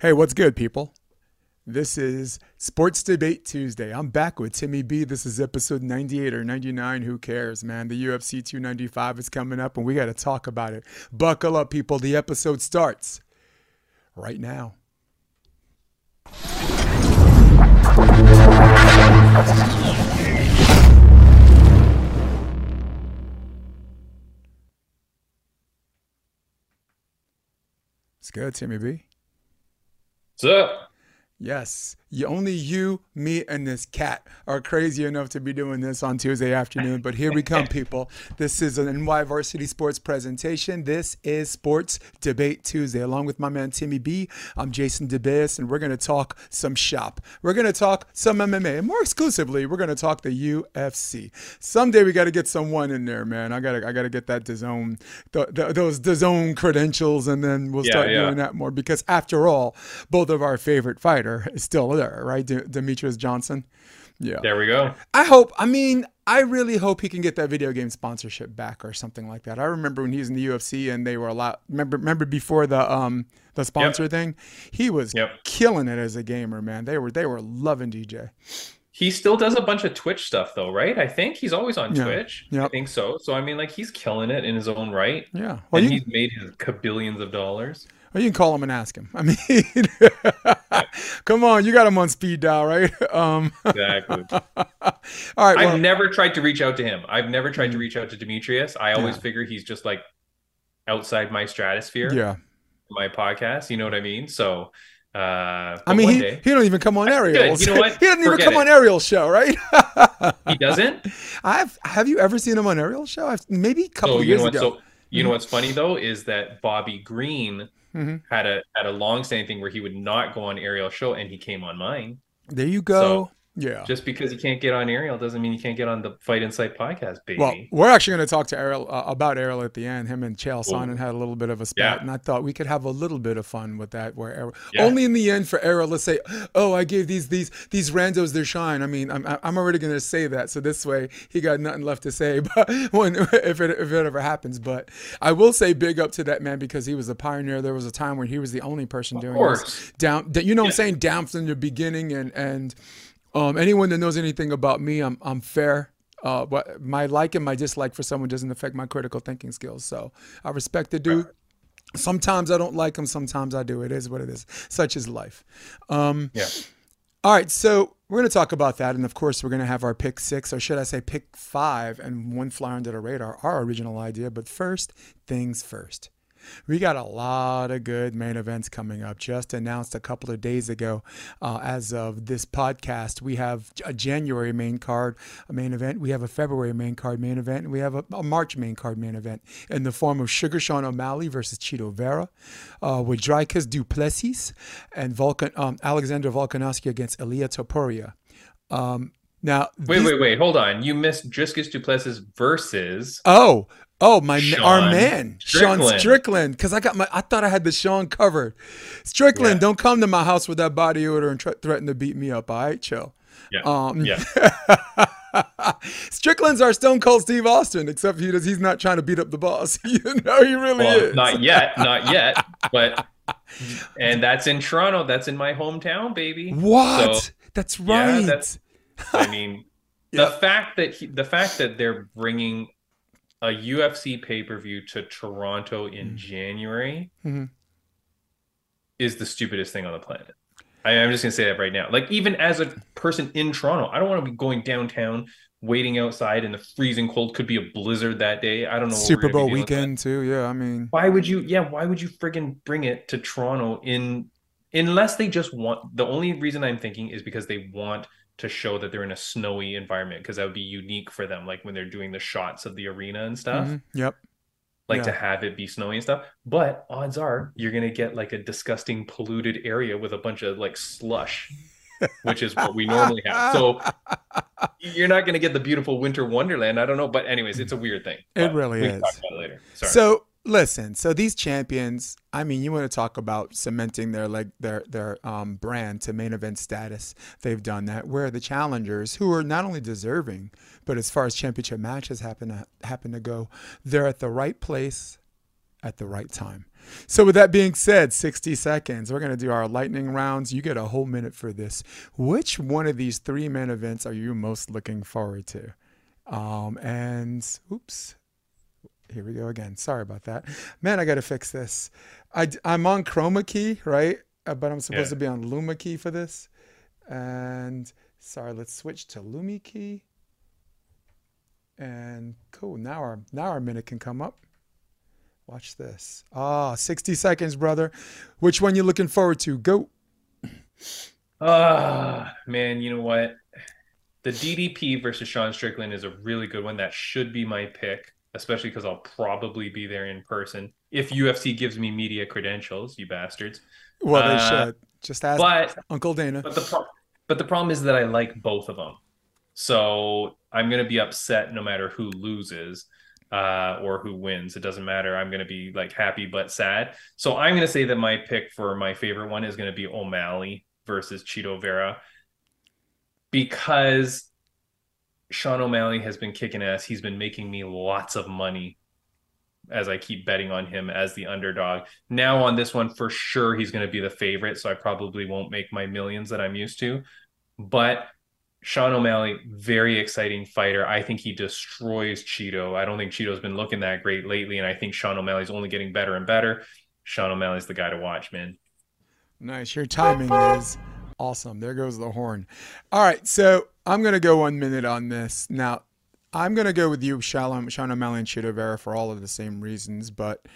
Hey, what's good, people? This is Sports Debate Tuesday. I'm back with Timmy B. This is episode 98 or 99. Who cares, man? The UFC 295 is coming up and we got to talk about it. Buckle up, people. The episode starts right now. It's good, Timmy B. What's up? Yes, you, only you, me, and this cat are crazy enough to be doing this on Tuesday afternoon. But here we come, people. This is an NY Varsity Sports presentation. This is Sports Debate Tuesday. Along with my man Timmy B, I'm Jason DeBeas, and we're going to talk some shop. We're going to talk some MMA, and more exclusively, we're going to talk the UFC. Someday we got to get someone in there, man. I got to, I got to get that DAZN, the, the, those DAZN credentials, and then we'll Yeah, start yeah. doing that more because after all, both of our favorite is still there, right? De- Demetrius Johnson. Yeah. There we go. I hope. I mean, I really hope he can get that video game sponsorship back or something like that. I remember when he was in the UFC and they were a lot. Remember, remember before the um the sponsor thing, he was Yep. killing it as a gamer, man. They were they were loving DJ. He still does a bunch of Twitch stuff though, right? I think he's always on Yeah. Twitch. I think so. So I mean, like he's killing it in his own right, Yeah. Well, and you, he's made his kabillions of dollars. Well, you can call him and ask him. I mean, come on, you got him on speed dial, right? Um. Exactly. all right. I've never tried to reach out to him. I've never tried to reach out to Demetrius. I always Yeah. figure he's just like outside my stratosphere. yeah. My podcast. You know what I mean? So. Uh, I mean, he, day he don't even come on Good. Ariel's. You know what? he doesn't even come it. on Ariel's show, right? he doesn't. I've have you ever seen him on Ariel's show? I've, maybe a couple So of you years know ago. So you know what's funny though is that Bobby Green Mhm. had a had a long standing thing where he would not go on Ariel's show, and he came on mine. There you go. Yeah. Just because you can't get on Ariel doesn't mean you can't get on the Fight in Sight podcast, baby. Well, we're actually going to talk to Ariel uh, about Ariel at the end. Him and Chael Sonnen had a little bit of a spat, Yeah. and I thought we could have a little bit of fun with that. Where Ariel, Yeah. only in the end for Ariel, let's say, "Oh, I gave these these these randos their shine." I mean, I'm I'm already going to say that, so this way he got nothing left to say. But when if it if it ever happens, but I will say big up to that man because he was a pioneer. There was a time when he was the only person doing course. this down. You know what I'm saying? Down from the beginning, and and um, anyone that knows anything about me, I'm I'm fair. Uh, but my like and my dislike for someone doesn't affect my critical thinking skills. So I respect the dude. Sometimes I don't like him. Sometimes I do. It is what it is. Such is life. Um, yeah, all right, so we're going to talk about that, and of course, we're going to have our pick six, or should I say, pick five, and one fly under the radar, our original idea. But first things first. We got a lot of good main events coming up. Just announced a couple of days ago, uh, as of this podcast, we have a January main card a main event. We have a February main card main event. And we have a, a March main card main event in the form of Sugar Sean O'Malley versus Chito Vera, uh, with Dricus du Plessis and Vulcan um, Alexander Volkanovski against Ilia Topuria. Um, now, wait, these- wait, wait, hold on. You missed Driscus du Plessis versus Oh, oh, my Sean our man, Sean Strickland. Strickland. Because I got my, I thought I had the Sean covered. Strickland, Yeah. don't come to my house with that body odor and threaten to beat me up. All right, chill. yeah, Um, yeah. Strickland's our Stone Cold Steve Austin, except he does, he's not trying to beat up the boss. you know, he really Well, is. not yet, not yet, but and that's in Toronto. That's in my hometown, baby. What? So, that's yeah, right. that's- I mean, Yeah. the fact that he, the fact that they're bringing a UFC pay per view to Toronto in Mm. January Mhm. is the stupidest thing on the planet. I, I'm just gonna say that right now. Like even as a person in Toronto, I don't want to be going downtown, waiting outside in the freezing cold. Could be a blizzard that day. I don't know. Super Bowl weekend too. Yeah, I mean, Why would you? Yeah, why would you friggin' bring it to Toronto in unless they just want? The only reason I'm thinking is because they want to show that they're in a snowy environment because that would be unique for them, like when they're doing the shots of the arena and stuff. mhm, yep. Like to have it be snowy and stuff. But odds are you're gonna get like a disgusting polluted area with a bunch of like slush, which is what we normally have. So you're not gonna get the beautiful winter wonderland. I don't know, but anyways, it's a weird thing. It really is. Talk about it later. Sorry. So listen, so these champions, I mean, you want to talk about cementing their like their their um, brand to main event status. They've done that. Where are the challengers, who are not only deserving, but as far as championship matches happen to happen to go, they're at the right place at the right time. So with that being said, 60 seconds. We're gonna do our lightning rounds. You get a whole minute for this. Which one of these three main events are you most looking forward to? Um, and oops, here we go again. Sorry about that. Man, I got to fix this. I, I'm on chroma key, right? Uh, but I'm supposed Yeah. to be on Luma key for this. And sorry, let's switch to Lumi key. And cool. Now our now our minute can come up. Watch this. Ah, 60 seconds, brother. Which one you looking forward to? Go. Ah, man, you know what? The DDP versus Sean Strickland is a really good one. That should be my pick, especially because I'll probably be there in person if UFC gives me media credentials, you bastards. Well, they Uh, should. Just ask But Uncle Dana. but the pro- but the problem is that I like both of them, so I'm gonna be upset no matter who loses uh, or who wins. It doesn't matter. I'm gonna be like happy but sad. So I'm gonna say that my pick for my favorite one is gonna be O'Malley versus Chito Vera because Sean O'Malley has been kicking ass. He's been making me lots of money as I keep betting on him as the underdog. Now on this one, for sure, he's going to be the favorite. So I probably won't make my millions that I'm used to. But Sean O'Malley, very exciting fighter. I think he destroys Chito. I don't think Chito's been looking that great lately. And I think Sean O'Malley's only getting better and better. Sean O'Malley's the guy to watch, man. Nice. Your timing is awesome. There goes the horn. All right. So I'm going to go one minute on this. Now, I'm going to go with you, Shalom, Sean O'Malley and Chito Vera for all of the same reasons, but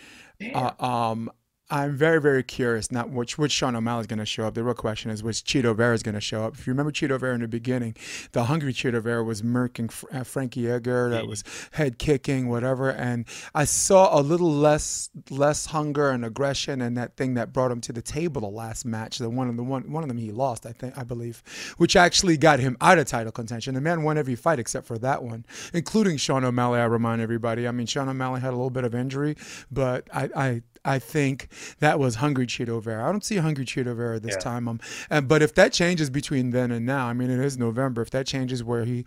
uh, um, I'm very, very curious not which which Sean O'Malley is going to show up. The real question is which Chito Vera is going to show up. If you remember Chito Vera in the beginning, the hungry Chito Vera was murking Fr- uh, Frankie Edgar, that was head kicking, whatever. And I saw a little less less hunger and aggression and that thing that brought him to the table the last match. The one of the one one of them he lost, I think, I believe, which actually got him out of title contention. The man won every fight except for that one, including Sean O'Malley. I remind everybody. I mean, Sean O'Malley had a little bit of injury, but I. I I think that was Hungry Chito Vera. I don't see Hungry Chito Vera this Yeah. time. Um, and, but if that changes between then and now, I mean, it is November. If that changes where he,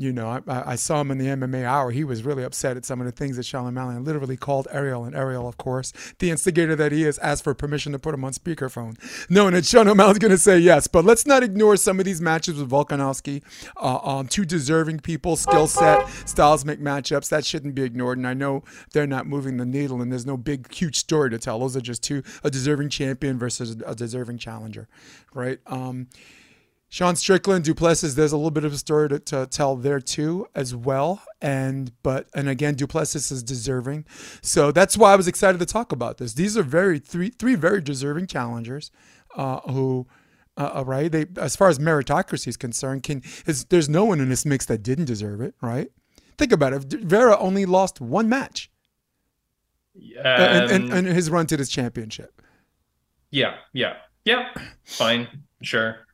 you know, I- I, saw him in the MMA hour. He was really upset at some of the things that Sean O'Malley literally called Ariel, and Ariel, of course, the instigator that he is, asked for permission to put him on speakerphone, knowing that Sean O'Malley's going to say yes. But let's not ignore some of these matches with Volkanovski. Uh, um, two deserving people, skill set, styles make matchups. That shouldn't be ignored. And I know they're not moving the needle, and there's no big, huge story to tell. Those are just two a deserving champion versus a deserving challenger, right? Um, Sean Strickland, du Plessis, there's a little bit of a story to, to tell there too, as well. And but and again, du Plessis is deserving, so that's why I was excited to talk about this. These are very three three very deserving challengers, uh, who, uh, uh, right? They as far as meritocracy is concerned, can is there's no one in this mix that didn't deserve it, right? Think about it. Vera only lost one match uh, in, in, Um, in his run to this championship. yeah, yeah, yeah. Fine, sure.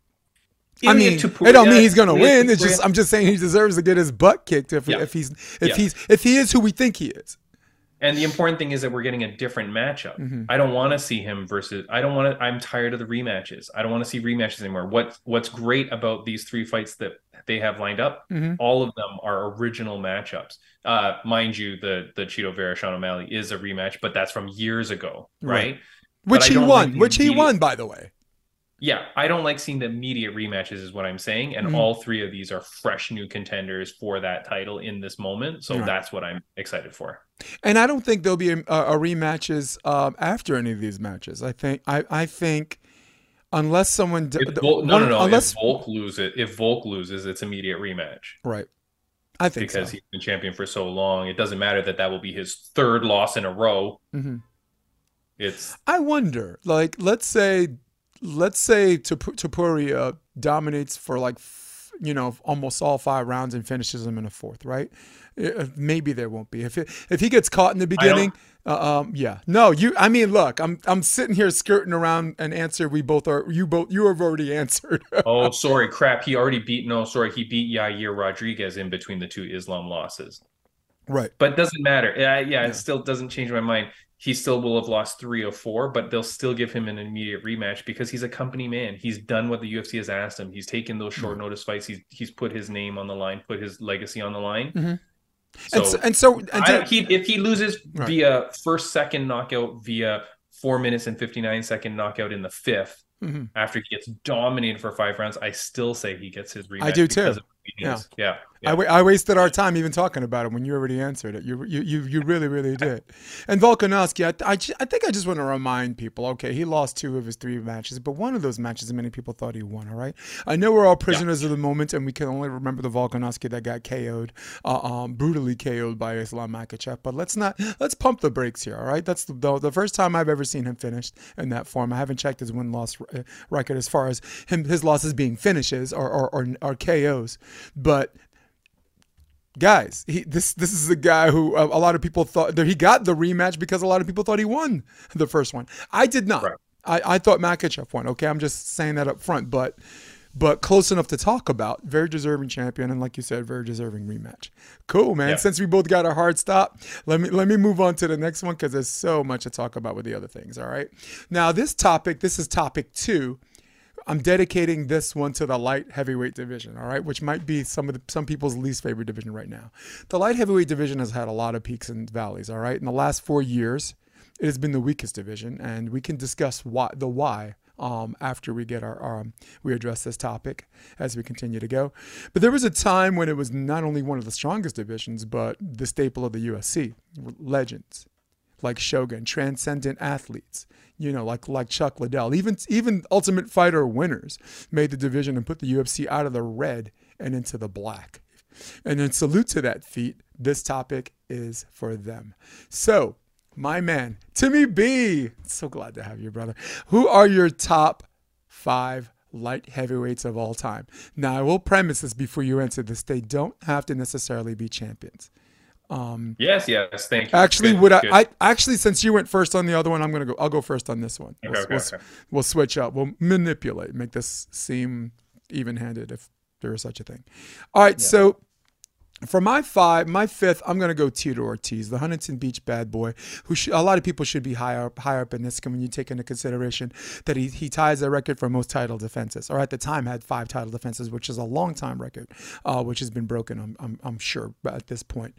I mean, Topuria- it don't mean he's gonna Ilya win. It's just I'm just saying he deserves to get his butt kicked if Yeah. if he's if Yeah. he's if he is who we think he is. And the important thing is that we're getting a different matchup. Mhm. I don't want to see him versus. I don't want to. I'm tired of the rematches. I don't want to see rematches anymore. What What's great about these three fights that they have lined up? Mhm. All of them are original matchups. Uh, mind you, the the Chito Vera Sean O'Malley is a rematch, but that's from years ago, Right. right? Which he won. which he won, by the way. Yeah, I don't like seeing the immediate rematches, is what I'm saying. And Mhm. all three of these are fresh new contenders for that title in this moment. So Right. that's what I'm excited for. And I don't think there'll be a, a rematches um, after any of these matches. I think I I think unless someone d- Volk, no, no, no. unless if Volk loses, if Volk loses, it's immediate rematch right. I think because so. he's been champion for so long. It doesn't matter that that will be his third loss in a row. Mhm. It's I wonder, like, let's say, let's say Topuria dominates for like, you know, almost all five rounds and finishes him in a fourth, right? Uh, Maybe there won't be if it, if he gets caught in the beginning. Uh, um, yeah, no, you. I mean, look, I'm I'm sitting here skirting around an answer we both are. You both you have already answered. oh, sorry, crap. He already beat. No, sorry, he beat Yair Rodriguez in between the two Islam losses. right. But it doesn't matter. Yeah, yeah, Yeah. it still doesn't change my mind. He still will have lost three or four, but they'll still give him an immediate rematch because he's a company man. He's done what the UFC has asked him. He's taken those short notice fights. He's he's put his name on the line, put his legacy on the line. Mhm. So, and so, and so, and I he, if he loses Right. via first second knockout, via four minutes and 59 second knockout in the 5th Mm-hmm. after he gets dominated for five rounds. I still say he gets his rematch. I do too. Yeah. yeah. Yeah. I, I wasted our time even talking about it when you already answered it. You you you, you really really did. And Volkanovski, I, I, I think I just want to remind people. Okay, he lost two of his three matches, but one of those matches, many people thought he won. All right, I know we're all prisoners of the moment, and we can only remember the Volkanovski that got KO'd, uh, um, brutally KO'd by Islam Makhachev. But let's not let's pump the brakes here. All right, that's the, the the first time I've ever seen him finished in that form. I haven't checked his win loss record as far as him his losses being finishes or or, or, or KOs, but guys he this this is a guy who uh, a lot of people thought that he got the rematch because a lot of people thought he won the first one. I did not. Right. I, I thought Makhachev won okay? I'm just saying that up front but but close enough to talk about very deserving champion and like you said very deserving rematch. Cool man. Yeah. since we both got our hard stop let me let me move on to the next one because there's so much to talk about with the other things all right? Now this topic this is topic two I'm dedicating this one to the light heavyweight division, all right, which might be some of the, some people's least favorite division right now. The light heavyweight division has had a lot of peaks and valleys, all right. In the last four years, it has been the weakest division, and we can discuss why the why um, after we get our um, we address this topic as we continue to go. But there was a time when it was not only one of the strongest divisions, but the staple of the UFC, legends like Shogun, transcendent athletes, you know, like like Chuck Liddell, even even Ultimate Fighter winners made the division and put the UFC out of the red and into the black. And then salute to that feat. This topic is for them. So, my man, Timmy B, so glad to have you, brother. Who are your top five light heavyweights of all time? Now, I will premise this before you answer this. They don't have to necessarily be champions. Um, yes, yes. Thank you. Actually, Good, would I. I actually since you went first on the other one, I'm gonna go. I'll go first on this one. Okay, We'll, okay, we'll, okay. we'll switch up. We'll manipulate, make this seem even-handed if there is such a thing. All right, so for my five, my fifth, I'm gonna go Tito Ortiz, the Huntington Beach bad boy, who sh- a lot of people should be higher up, higher up in this when you take into consideration that he he ties the record for most title defenses, or at the time had five title defenses, which is a long time record, uh, which has been broken, I'm, I'm, I'm sure at this point.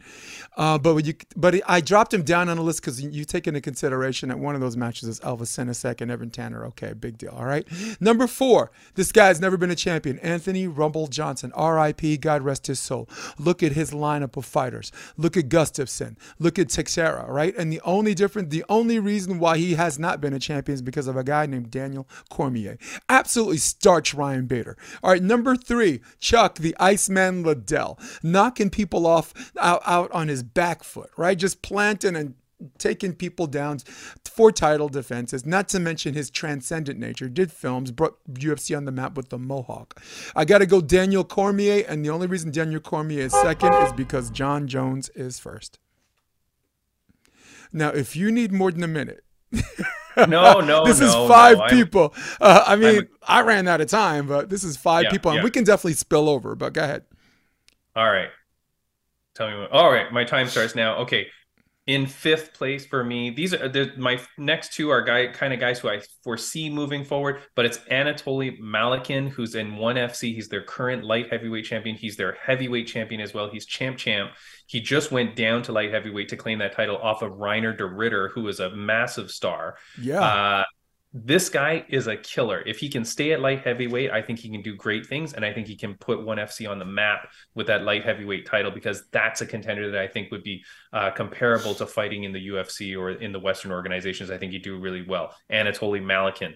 Uh, but when you but I dropped him down on the list because you take into consideration that one of those matches is Elvis Sinosic and Evan Tanner. Okay, big deal. All right. Number four, this guy's never been a champion. Anthony Rumble Johnson, R.I.P. God rest his soul. Look at his lineup of fighters. Look at Gustafsson. Look at Teixeira. Right. And the only difference, the only reason why he has not been a champion is because of a guy named Daniel Cormier. Absolutely starch Ryan Bader. All right. Number three, Chuck the Iceman Liddell, knocking people off out, out on his back foot. Right. Just planting and taking people down for title defenses, not to mention his transcendent nature. Did films, brought UFC on the map with the Mohawk. I got to go Daniel Cormier, and the only reason Daniel Cormier is second is because John Jones is first. Now, if you need more than a minute, No, no, this is five no. People. Uh, I mean, I'm- ran out of time, but this is five Yeah, people, and yeah. we can definitely spill over. But go ahead. All right. Tell me what. All right, my time starts now. Okay. In fifth place for me, these are the, my next two are guy kind of guys who I foresee moving forward, but it's Anatoly Malykhin, who's in one FC. He's their current light heavyweight champion. He's their heavyweight champion as well. He's champ champ. He just went down to light heavyweight to claim that title off of Reinier de Ridder, who is a massive star. Yeah. Uh, this guy is a killer. If he can stay at light heavyweight, I think he can do great things, and I think he can put ONE FC on the map with that light heavyweight title because that's a contender that I think would be uh, comparable to fighting in the UFC or in the Western organizations. I think he'd do really well. Anatoly Malykhin.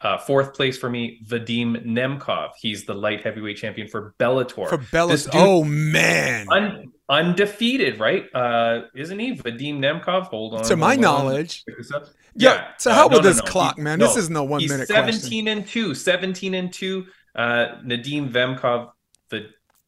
Uh, fourth place for me, Vadim Nemkov. He's the light heavyweight champion for Bellator. For Bellator. Oh, man. Un- undefeated, right? Uh, isn't he Vadim Nemkov? Hold on. to my knowledge. Up. Yeah, to uh, hell no, this no. clock, He- man. This is no one He's minute 17 and 2. 17 and 2. Uh, Nadim Vemkov,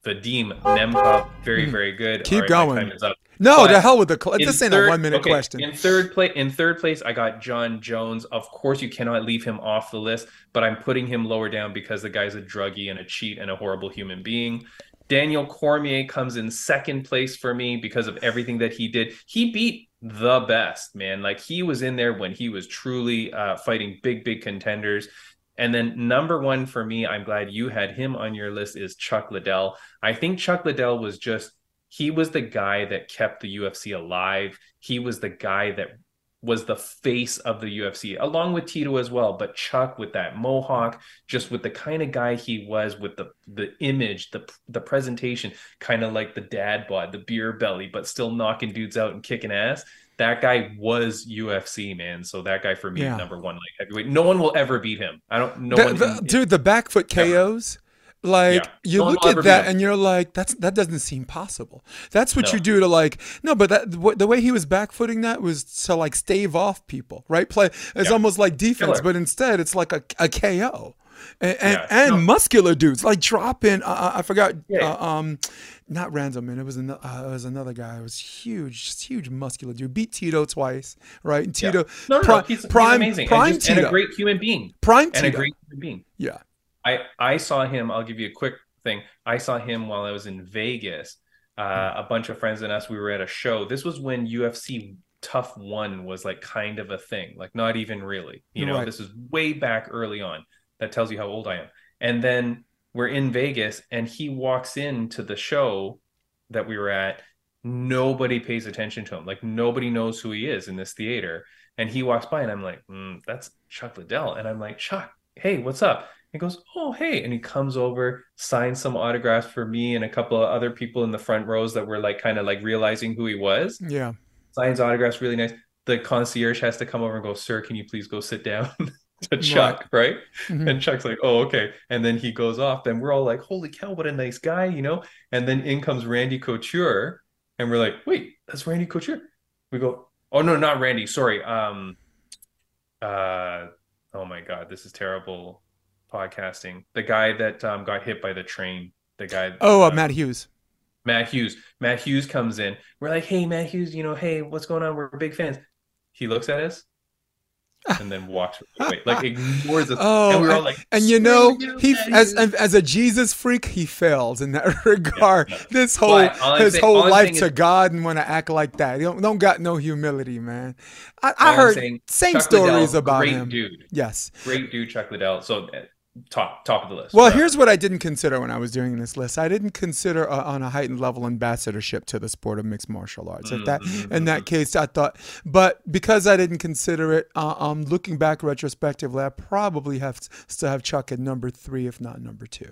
Vadim Nemkov, very, Mm. very good. Keep All right, my going. Time is up. No, But the hell with the. In This ain't third- a one minute okay, question. In third place, in third place, I got John Jones. Of course, you cannot leave him off the list, but I'm putting him lower down because the guy's a druggie and a cheat and a horrible human being. Daniel Cormier comes in second place for me because of everything that he did. He beat the best, man. Like he was in there when he was truly uh, fighting big, big contenders. And then number one for me, I'm glad you had him on your list, is Chuck Liddell. I think Chuck Liddell was just he was the guy that kept the UFC alive. He was the guy that was the face of the UFC, along with Tito as well. But Chuck with that mohawk, just with the kind of guy he was, with the the image, the the presentation, kind of like the dad bod, the beer belly, but still knocking dudes out and kicking ass. That guy was UFC man, so that guy for me Yeah. number one like heavyweight. No one will ever beat him. I don't. No The- one, the- dude, the back foot KOs. Like Yeah. you No look at that and you're like, that's that doesn't seem possible. That's what No. you do to like no, but that what, the way he was backfooting that was to like stave off people, right? Play it's Yeah. almost like defense, Killer. but instead it's like a, a KO. And and, Yeah. and muscular dudes like dropping. Uh, I forgot. Uh, um, not Randleman. It was another. Uh, it was another guy. It was huge, just huge muscular dude. Beat Tito twice, right? And. Tito, no, no, pri- no, he's, he's prime, amazing prime and, just, and Tito, a great human being, prime and a great human being. yeah. I I saw him. I'll give you a quick thing. I saw him while I was in Vegas. Uh, a bunch of friends and us. We were at a show. This was when UFC Tough One was like kind of a thing. Like not even really. You know, Right. this is way back early on. That tells you how old I am. And then we're in Vegas, and he walks into the show that we were at. Nobody pays attention to him. Like nobody knows who he is in this theater. And he walks by, and I'm like, mm, "That's Chuck Liddell." And I'm like, "Chuck, hey, what's up?" He goes, "Oh, hey," and he comes over, signs some autographs for me and a couple of other people in the front rows that were like kind of like realizing who he was. Yeah. Signs autographs, really nice. The concierge has to come over and go, "Sir, can you please go sit down?" to Chuck, right? Mhm. And Chuck's like, "Oh, okay." And then he goes off. and we're all like, "Holy cow, what a nice guy," you know? And then in comes Randy Couture, and we're like, "Wait, that's Randy Couture." We go, "Oh no, not Randy. Sorry. Um, uh, oh my God, this is terrible podcasting. The guy that um got hit by the train. The guy. Oh, uh, uh, Matt Hughes. Matt Hughes. Matt Hughes comes in. We're like, hey, Matt Hughes, you know, hey, what's going on? We're big fans. He looks at us and then walks away, like ignores us. Oh, and we were all like, And you know, he as as a Jesus freak, he fails in that regard. no. This whole his whole life to is- God and want to act like that. He don't don't got no humility, man. I, I heard saying, same Chuck stories Liddell, about great him. dude, Yes. great dude, Chuck Liddell. So top top of the list. Well, Whatever. here's what I didn't consider when I was doing this list. I didn't consider a, on a heightened level ambassadorship to the sport of mixed martial arts. If that, Mm-hmm. in that case, I thought, but because I didn't consider it, uh, um, looking back retrospectively, I probably have to still have Chuck at number three, if not number two.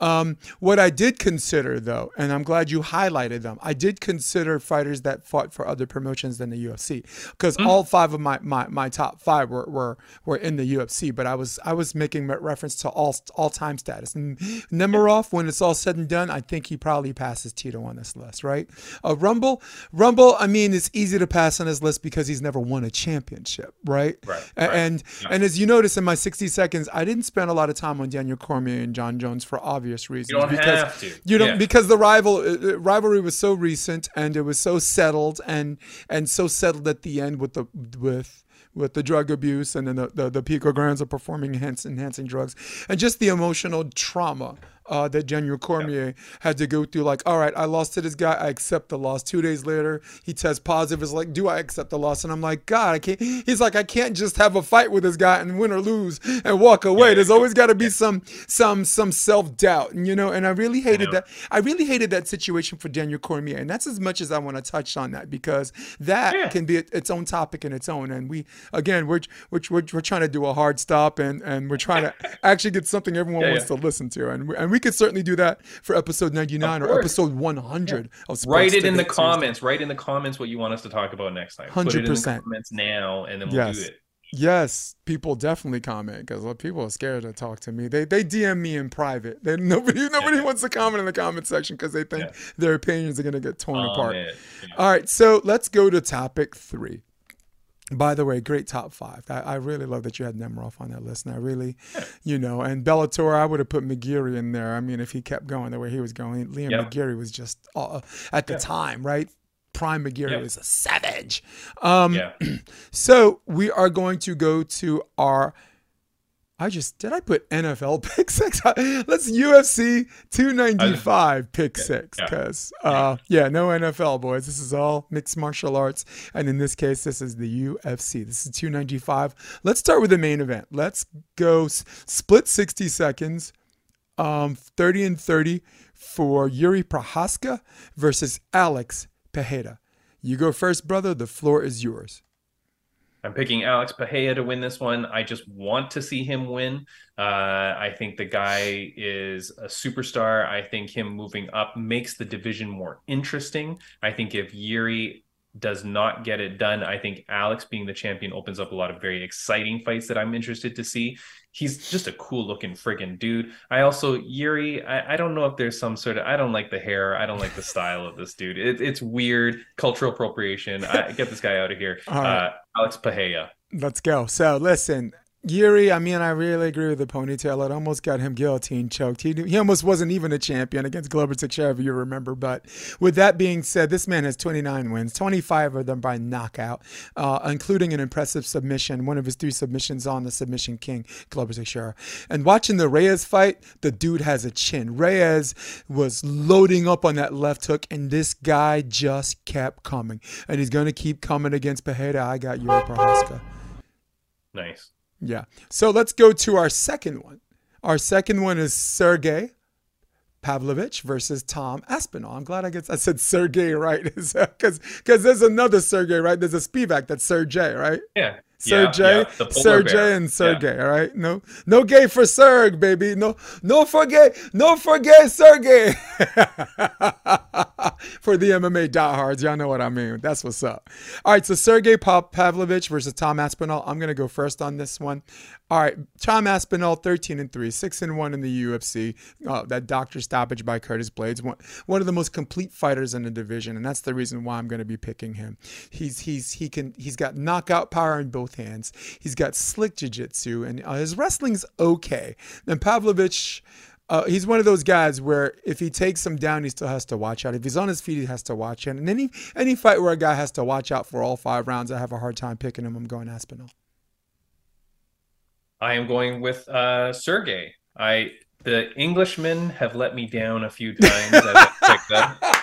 Um, what I did consider, though, and I'm glad you highlighted them, I did consider fighters that fought for other promotions than the UFC, because Mm. all five of my, my, my top five were, were were in the UFC. But I was I was making reference to all all time status. And Nemiroff, when it's all said and done, I think he probably passes Tito on this list, right? Uh, Rumble, Rumble. I mean, it's easy to pass on his list because he's never won a championship, right? Right, A- right. And Yeah. and as you notice in my 60 seconds, I didn't spend a lot of time on Daniel Cormier and John Jones for obvious reasons. you don't because have to. you don't Yeah. because the rival uh, uh, rivalry was so recent and it was so settled and and so settled at the end with the with with the drug abuse and then the the, the picograms of performing enhancing drugs and just the emotional trauma uh, that Daniel Cormier had to go through. Like, all right, I lost to this guy. I accept the loss. Two days later, he tests positive. It's like, do I accept the loss? And I'm like, God, I can't. He's like, I can't just have a fight with this guy and win or lose and walk away. Yeah. There's always got to be some some some self doubt, and you know. And I really hated know. that. I really hated that situation for Daniel Cormier, and that's as much as I want to touch on that because that Yeah. can be its own topic in its own. And we again, we're we're, we're, we're trying to do a hard stop, and and we're trying to actually get something everyone Yeah, wants yeah. to listen to, and and we could certainly do that for episode 99 or episode 100 of Sports Write it in the comments. Write in the comments what you want us to talk about next time. Put it in the 100%. comments now, and then we'll Yes. do it. Yes, people definitely comment because uh, people are scared to talk to me. They they DM me in private. They, nobody nobody Yeah. wants to comment in the comment section because they think Yeah. their opinions are gonna get torn oh, apart. Yeah. All right, so let's go to topic three. By the way, great top five. I, I really love that you had Nemiroff on that list. And I really, you know, and Bellator, I would have put McGeary in there. I mean, if he kept going the way he was going, Liam Yep. McGeary was just uh, at the Yeah. time, right? Prime McGeary Yep. was a savage. Um, Yeah. so we are going to go to our. I just did I put NFL pick six? Let's UFC 295 pick six because uh yeah no NFL boys. This is all mixed martial arts, and in this case, this is the UFC. This is 295. Let's start with the main event. Let's go split 60 seconds. Um, 30 and 30 for Yuri Prochazka versus Alex Pereira. You go first, brother. The floor is yours. I'm picking Alex Pereira to win this one. I just want to see him win. Uh, I think the guy is a superstar. I think him moving up makes the division more interesting. I think if Yuri does not get it done, I think Alex being the champion opens up a lot of very exciting fights that I'm interested to see. He's just a cool looking friggin' dude. I also Yuri. I, I don't know if there's some sort of. I don't like the hair. I don't like the style of this dude. It, it's weird cultural appropriation. I, get this guy out of here. Right. Uh, Alex Pereira. Let's go. So listen, Yuri, I mean, I really agree with the ponytail. It almost got him guillotine choked. He, he almost wasn't even a champion against Glover Teixeira, you remember. But with that being said, this man has 29 wins, 25 of them by knockout, uh, including an impressive submission, one of his three submissions on the submission king, Glover Teixeira. And watching the Reyes fight, the dude has a chin. Reyes was loading up on that left hook, and this guy just kept coming. And he's going to keep coming against Pereira. I got Yuri Prochazka. Nice. Yeah. So let's go to our second one. Our second one is Sergey Pavlovich versus Tom Aspinall. I'm glad I get I said Sergey right because because there's another Sergey right. There's a Spivac that's Sergey right. Yeah. Sergey, yeah, yeah. Sergey, and Sergey. Yeah. All right, no, no gay for Serg, baby. No, no for gay, no for gay, Sergey. for the MMA diehards, y'all know what I mean. That's what's up. All right, so Sergey Pavlovich versus Tom Aspinall. I'm gonna go first on this one. All right, Tom Aspinall, 13 and three, six and one in the UFC. Uh, that doctor stoppage by Curtis Blaydes, one, one of the most complete fighters in the division, and that's the reason why I'm going to be picking him. He's he's he can he's got knockout power in both hands. He's got slick jiu-jitsu, and uh, his wrestling's okay. And Pavlovich. Uh, he's one of those guys where if he takes him down, he still has to watch out. If he's on his feet, he has to watch out. And any any fight where a guy has to watch out for all five rounds, I have a hard time picking him. I'm going Aspinall. I am going with uh, Sergey. I the Englishmen have let me down a few times as I them.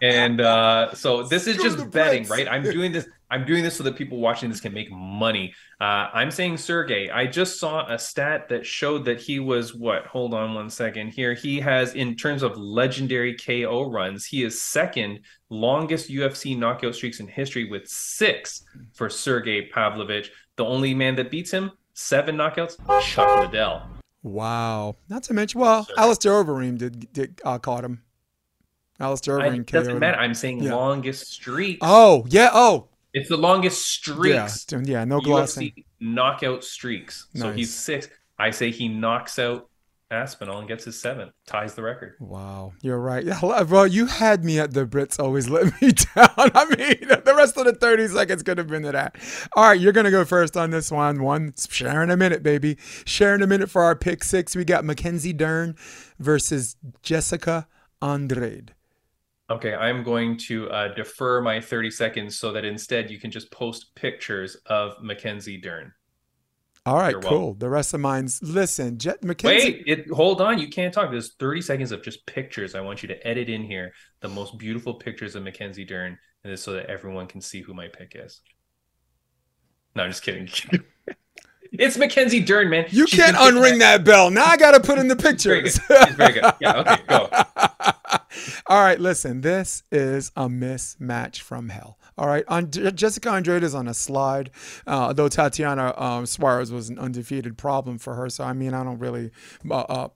And uh, so this is just betting, right? I'm doing this. I'm doing this so that people watching this can make money. Uh, I'm saying Sergey. I just saw a stat that showed that he was what? Hold on one second here. He has, in terms of legendary KO runs, he is second longest UFC knockout streaks in history with six for Sergey Pavlovich. The only man that beats him, seven knockouts, Chuck Liddell. Wow. Not to mention, well, Sir. Alistair Overeem did, did uh, caught him. Alistair Overeem doesn't matter. I'm saying yeah. longest streaks. Oh, yeah. Oh. It's the longest streaks. Yeah, yeah no glossing. UFC knockout streaks. Nice. So he's six. I say he knocks out Aspinall and gets his seventh, ties the record. Wow, you're right. Yeah, well, you had me at the Brits always let me down. I mean, the rest of the 30 seconds could have been to that. All right, you're gonna go first on this one. One sharing a minute, baby. Sharing a minute for our pick six. We got Mackenzie Dern versus Jessica Andrade. Okay, I'm going to uh, defer my 30 seconds so that instead you can just post pictures of Mackenzie Dern. All right, You're cool. Welcome. The rest of mine's listen, Jet Mackenzie. Wait, it, hold on. You can't talk. There's 30 seconds of just pictures. I want you to edit in here the most beautiful pictures of Mackenzie Dern, and this so that everyone can see who my pick is. No, I'm just kidding. it's Mackenzie Dern, man. You She's can't unring that bell. Now I got to put in the pictures. very, good. very good. Yeah. Okay. Go. All right. Listen, this is a mismatch from hell. All right, on Jessica Andrade is on a slide, uh, though Tatiana um, Suarez was an undefeated problem for her. So I mean, I don't really uh, uh,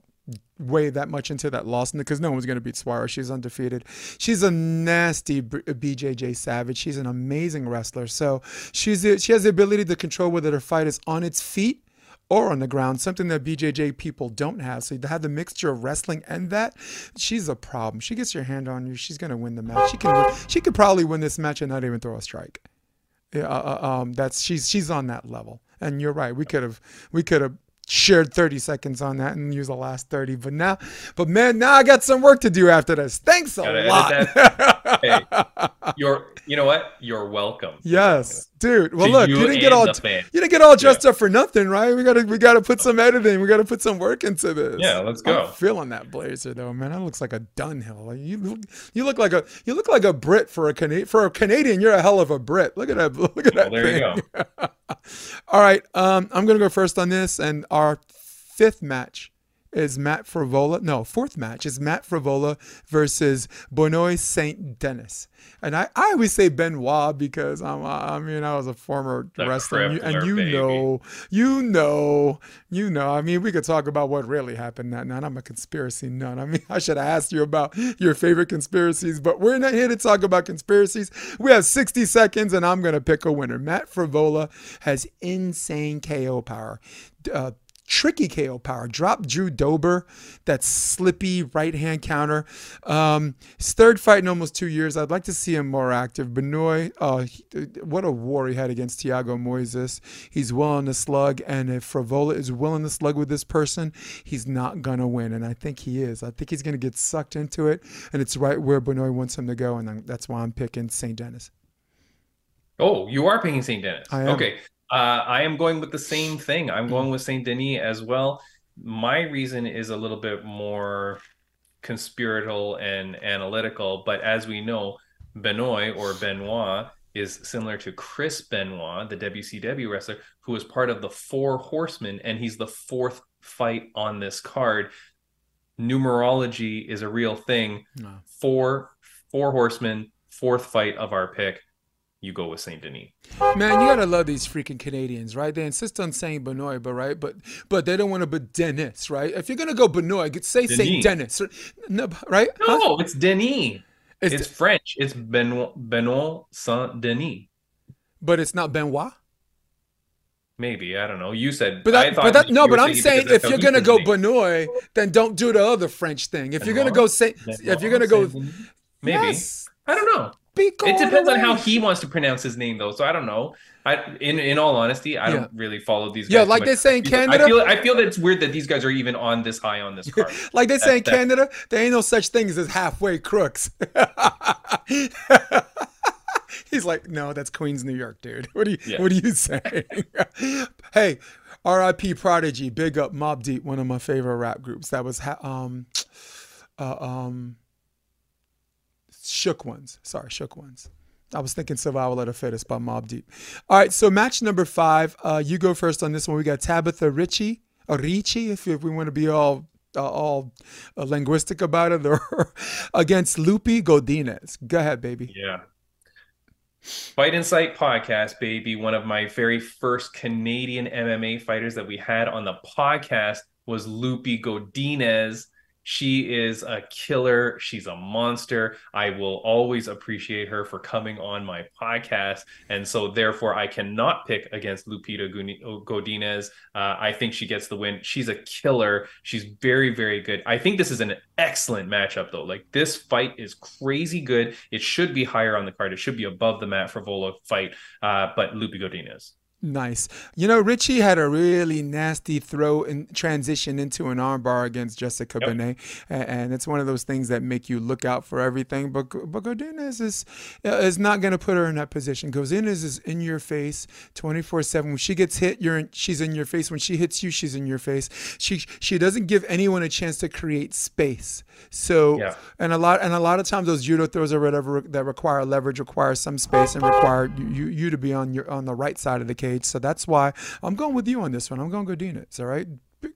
weigh that much into that loss because no one's going to beat Suarez. She's undefeated. She's a nasty BJJ savage. She's an amazing wrestler. So she's she has the ability to control whether the fight is on its feet or on the ground, something that BJJ people don't have. So to have the mixture of wrestling and that, she's a problem. She gets your hand on you, she's gonna win the match. She can win, she could probably win this match and not even throw a strike. Yeah, uh, uh um, that's she's she's on that level. And you're right. We could have we could have shared 30 seconds on that and use the last 30 but now but man now i got some work to do after this thanks a lot hey, you're you know what? You're welcome. Yes dude. Well look you, you didn't get all you didn't get all dressed yeah. up for nothing right? We gotta we gotta put some editing we gotta put some work into this. Yeah let's go. I'm feeling that blazer though man. That looks like a dunhill like you look you look like a you look like a brit for a Canadian for a canadian you're a hell of a brit. Look at that look at well, that there thing. you go. All right um i'm gonna go first on this and our fifth match is Matt Frevola. No, fourth match is Matt Frevola versus Benoit Saint Denis. And I, I always say Benoit because I'm I mean I was a former The wrestler and you, and you know you know you know I mean we could talk about what really happened that night. I'm a conspiracy nut. I mean I should have asked you about your favorite conspiracies, but we're not here to talk about conspiracies. We have 60 seconds and I'm gonna pick a winner. Matt Frevola has insane KO power. Uh, tricky KO power. Drop Drew Dober, that slippy right hand counter. Um, his third fight in almost two years. I'd like to see him more active. Benoit, uh, he- what a war he had against Thiago Moises. He's willing to slug, and if Frevola is willing to slug with this person, he's not gonna win. And I think he is. I think he's gonna get sucked into it, and it's right where Benoit wants him to go, and that's why I'm picking St. Dennis. Oh, you are picking St. Denis. Okay. Uh, I am going with the same thing. I'm going with St. Denis as well. My reason is a little bit more conspiratorial and analytical, but as we know, Benoit or Benoit is similar to Chris Benoit, the WCW wrestler, who is part of the Four Horsemen, and he's the fourth fight on this card. Numerology is a real thing. No. Four, four horsemen, fourth fight of our pick. You go with Saint Denis. Man, you gotta love these freaking Canadians, right? They insist on saying Benoit, but right, but but they don't want to put Dennis, right? If you're gonna go Benoit, say Saint Denis. Dennis, no, right? Huh? No, it's Denis. It's, It's French. It's Benoit, Benoit Saint Denis. but it's not Benoit. Maybe I don't know. You said, But I that, thought but that, no, but I'm saying if you're gonna go. Benoit, then don't do the other French thing. If you're gonna Benoit? go Saint, if you're gonna go, maybe Yes, I don't know. It depends on how he wants to pronounce his name, though. So I don't know. I, in in all honesty, I Yeah. don't really follow these. Guys Yeah, like they say in I Canada. feel I feel that it's weird that these guys are even on this high on this card. Like they say in Canada, there ain't no such things as halfway crooks. He's like, no, that's Queens, New York, dude. What are you Yeah. What are you saying? hey, R.I.P. Prodigy, big up Mobb Deep, one of my favorite rap groups. That was ha- um, uh, um, Shook Ones. Sorry, Shook Ones. I was thinking Survival of the Fittest by Mobb Deep. All right, so match number five. Uh, you go first on this one. We got Tabatha Ricci, or if, if we want to be all uh, all uh, linguistic about it, or against Loopy Godinez. Go ahead, baby. Yeah. Fight in Sight podcast, baby. One of my very first Canadian MMA fighters that we had on the podcast was Loopy Godinez. She is a killer. She's a monster. I will always appreciate her for coming on my podcast. And so, therefore, I cannot pick against Lupita Guni- Godinez. Uh, I think she gets the win. She's a killer. She's very, very good. I think this is an excellent matchup, though. Like, this fight is crazy good. It should be higher on the card. It should be above the Matt Frevola fight. Uh, but Loopy Godinez. Nice. You know, Ricci had a really nasty throw and transition into an armbar against Jessica Yep. Benet, and, and it's one of those things that make you look out for everything. But but Godinez is uh, is not going to put her in that position. Godinez is in your face, twenty four seven. When she gets hit, you're in, she's in your face. When she hits you, she's in your face. She she doesn't give anyone a chance to create space. So Yeah. and a lot and a lot of times those judo throws or whatever that require leverage require some space and require you, you, you to be on your on the right side of the cage. So that's why I'm going with you on this one. I'm going Godinez. All right.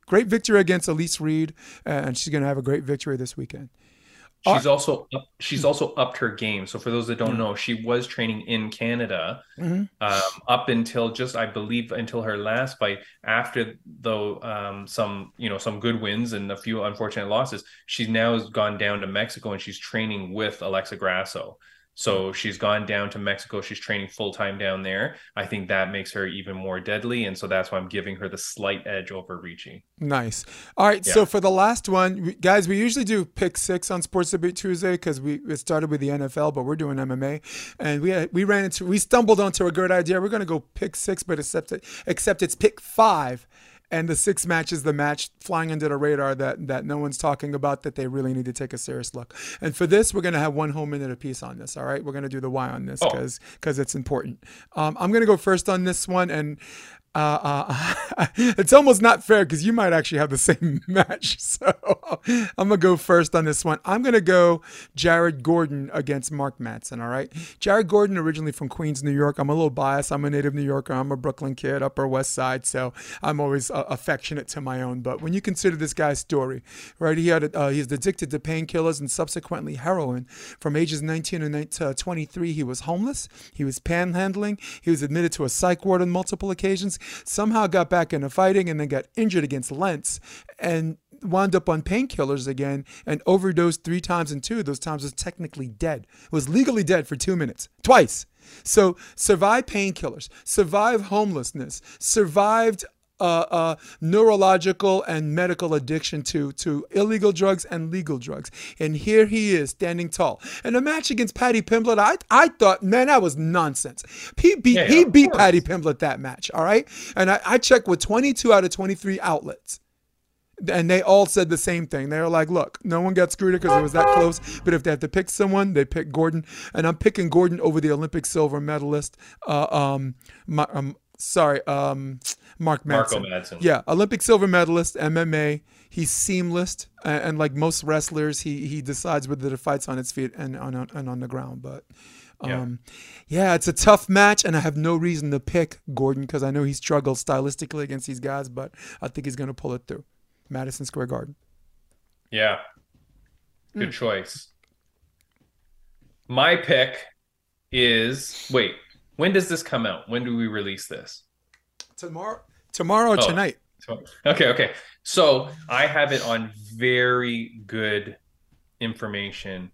Great victory against Elise Reed, and she's going to have a great victory this weekend. She's also up, she's also upped her game. So for those that don't know, she was training in Canada Mhm. um, up until just I believe until her last fight. After though um, some you know some good wins and a few unfortunate losses, she's now has gone down to Mexico and she's training with Alexa Grasso. So she's gone down to Mexico. She's training full time down there. I think that makes her even more deadly, and so that's why I'm giving her the slight edge over Ricci. Nice. All right. Yeah. So for the last one, we- guys, we usually do pick six on Sports Debate Tuesday because we it started with the NFL, but we're doing MMA, and we had, we ran into we stumbled onto a good idea. We're gonna go pick six, but except it, except it's pick five. And the six match is the match flying under the radar that, that no one's talking about that they really need to take a serious look. And for this, we're going to have one whole minute apiece on this. All right. We're going to do the why on this Oh. because because it's important. Um, I'm going to go first on this one. And uh, uh, it's almost not fair because you might actually have the same match. So I'm gonna go first on this one. I'm gonna go Jared Gordon against Mark Madsen. All right, Jared Gordon originally from Queens, New York. I'm a little biased. I'm a native New Yorker. I'm a Brooklyn kid, Upper West Side. So I'm always uh, affectionate to my own. But when you consider this guy's story, right, he had uh, he's addicted to painkillers and subsequently heroin. From ages 19 to 23, he was homeless. He was panhandling. He was admitted to a psych ward on multiple occasions somehow got back into fighting and then got injured against Lentz and wound up on painkillers again and overdosed three times and two. Those times was technically dead. Was legally dead for two minutes, twice. So survive painkillers, survive homelessness, survived uh, uh, neurological and medical addiction to to illegal drugs and legal drugs. And here he is standing tall. And a match against Paddy Pimblett, I I thought, man, that was nonsense. He beat yeah, he beat course. Paddy Pimblett that match. All right. And I, I checked with 22 out of 23 outlets. And they all said the same thing. They were like, look, no one got screwed because it was that close. But if they have to pick someone, they pick Gordon. And I'm picking Gordon over the Olympic silver medalist. Uh, um, my, um, sorry, um, Mark Madsen. Marco Madsen. Yeah, Olympic silver medalist, MMA. He's seamless, and, and, like most wrestlers, he he decides whether to fights on its feet and on and on the ground. But um, yeah. yeah, it's a tough match, and I have no reason to pick Gordon because I know he struggles stylistically against these guys, but I think he's going to pull it through. Madison Square Garden. Yeah, good mm. choice. My pick is wait. When does this come out? When do we release this? Tomorrow, tomorrow, oh, tonight. Okay, okay. So I have it on very good information.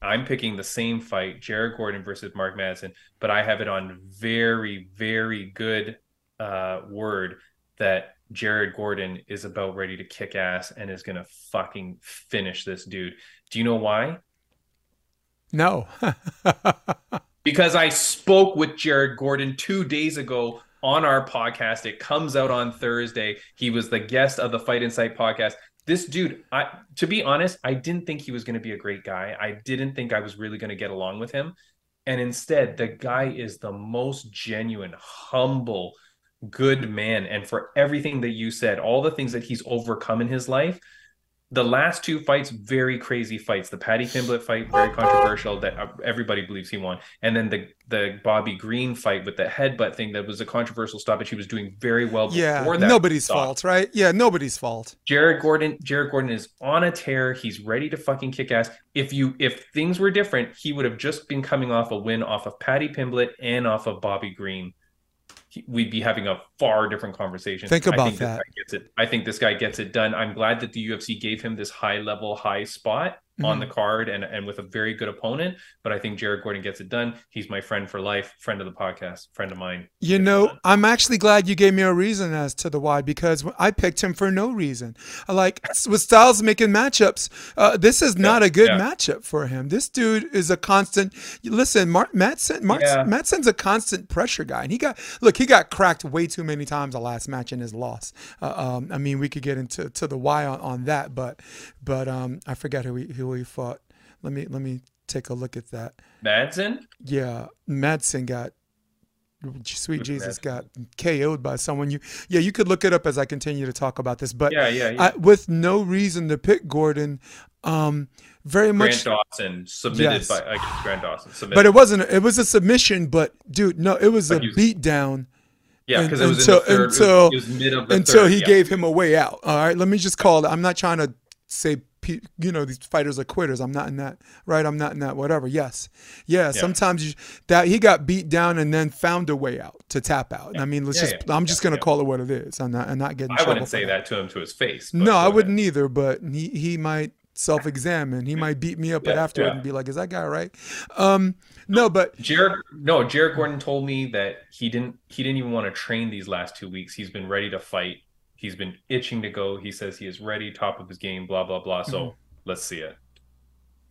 I'm picking the same fight, Jared Gordon versus Mark Madsen but I have it on very, very good uh, word that Jared Gordon is about ready to kick ass and is gonna fucking finish this dude. Do you know why? No. because I spoke with Jared Gordon two days ago on our podcast. It comes out on Thursday. He was the guest of the Fight in Sight podcast. This dude, I to be honest, I didn't think he was going to be a great guy. I didn't think I was really going to get along with him. And instead, the guy is the most genuine, humble, good man. And for everything that you said, all the things that he's overcome in his life, the last two fights, very crazy fights. The Paddy Pimblett fight, very controversial, that uh, everybody believes he won, and then the the Bobby Green fight with the headbutt thing that was a controversial stoppage. He was doing very well yeah, nobody's fault, right? Yeah, nobody's fault. Jared Gordon, Jared Gordon is on a tear. He's ready to fucking kick ass. If you if things were different, he would have just been coming off a win off of Paddy Pimblett and off of Bobby Green we'd be having a far different conversation. Think about I think that. I think this guy gets it done. I'm glad that the UFC gave him this high level, high spot mm-hmm. on the card and, and with a very good opponent. But I think Jared Gordon gets it done. He's my friend for life, friend of the podcast, friend of mine. You know, I'm actually glad you gave me a reason as to the why because I picked him for no reason. Like with Styles making matchups, uh, this is not yeah, a good yeah. matchup for him. This dude is a constant. Listen, Mark Mark, yeah. A constant pressure guy, and he got look, he got cracked way too many times the last match in his loss. Uh, um, I mean, we could get into to the why on, on that, but but um, I forget who he who he fought. Let me let me take a look at that. Madsen. Yeah, Madsen got sweet Jesus got KO'd by someone. You yeah, you could look it up as I continue to talk about this. But yeah, yeah, yeah. I, with no reason to pick Gordon. Um, very much Grant Dawson submitted yes. by uh, Grant Dawson submitted. But it wasn't. It was a submission. But dude, no, it was a beat down. Yeah, because it was until third, until it was, it was until third, he yeah. gave him a way out. All right, let me just call it. I'm not trying to say you know these fighters are quitters. I'm not in that right? I'm not in that whatever. Yes. Yeah, yeah. sometimes you, that he got beat down and then found a way out to tap out. Yeah. i mean let's yeah, just i'm just gonna call it what it is. I'm not i'm not getting i wouldn't say that. that. to him to his face no i wouldn't ahead. either but he he might self-examine. He might beat me up yeah, afterward and be like is that guy right? Um no but jared no jared gordon told me that he didn't he didn't even want to train these last two weeks. He's been ready to fight He's been itching to go. He says he is ready, top of his game, blah, blah, blah. So mm-hmm. let's see it.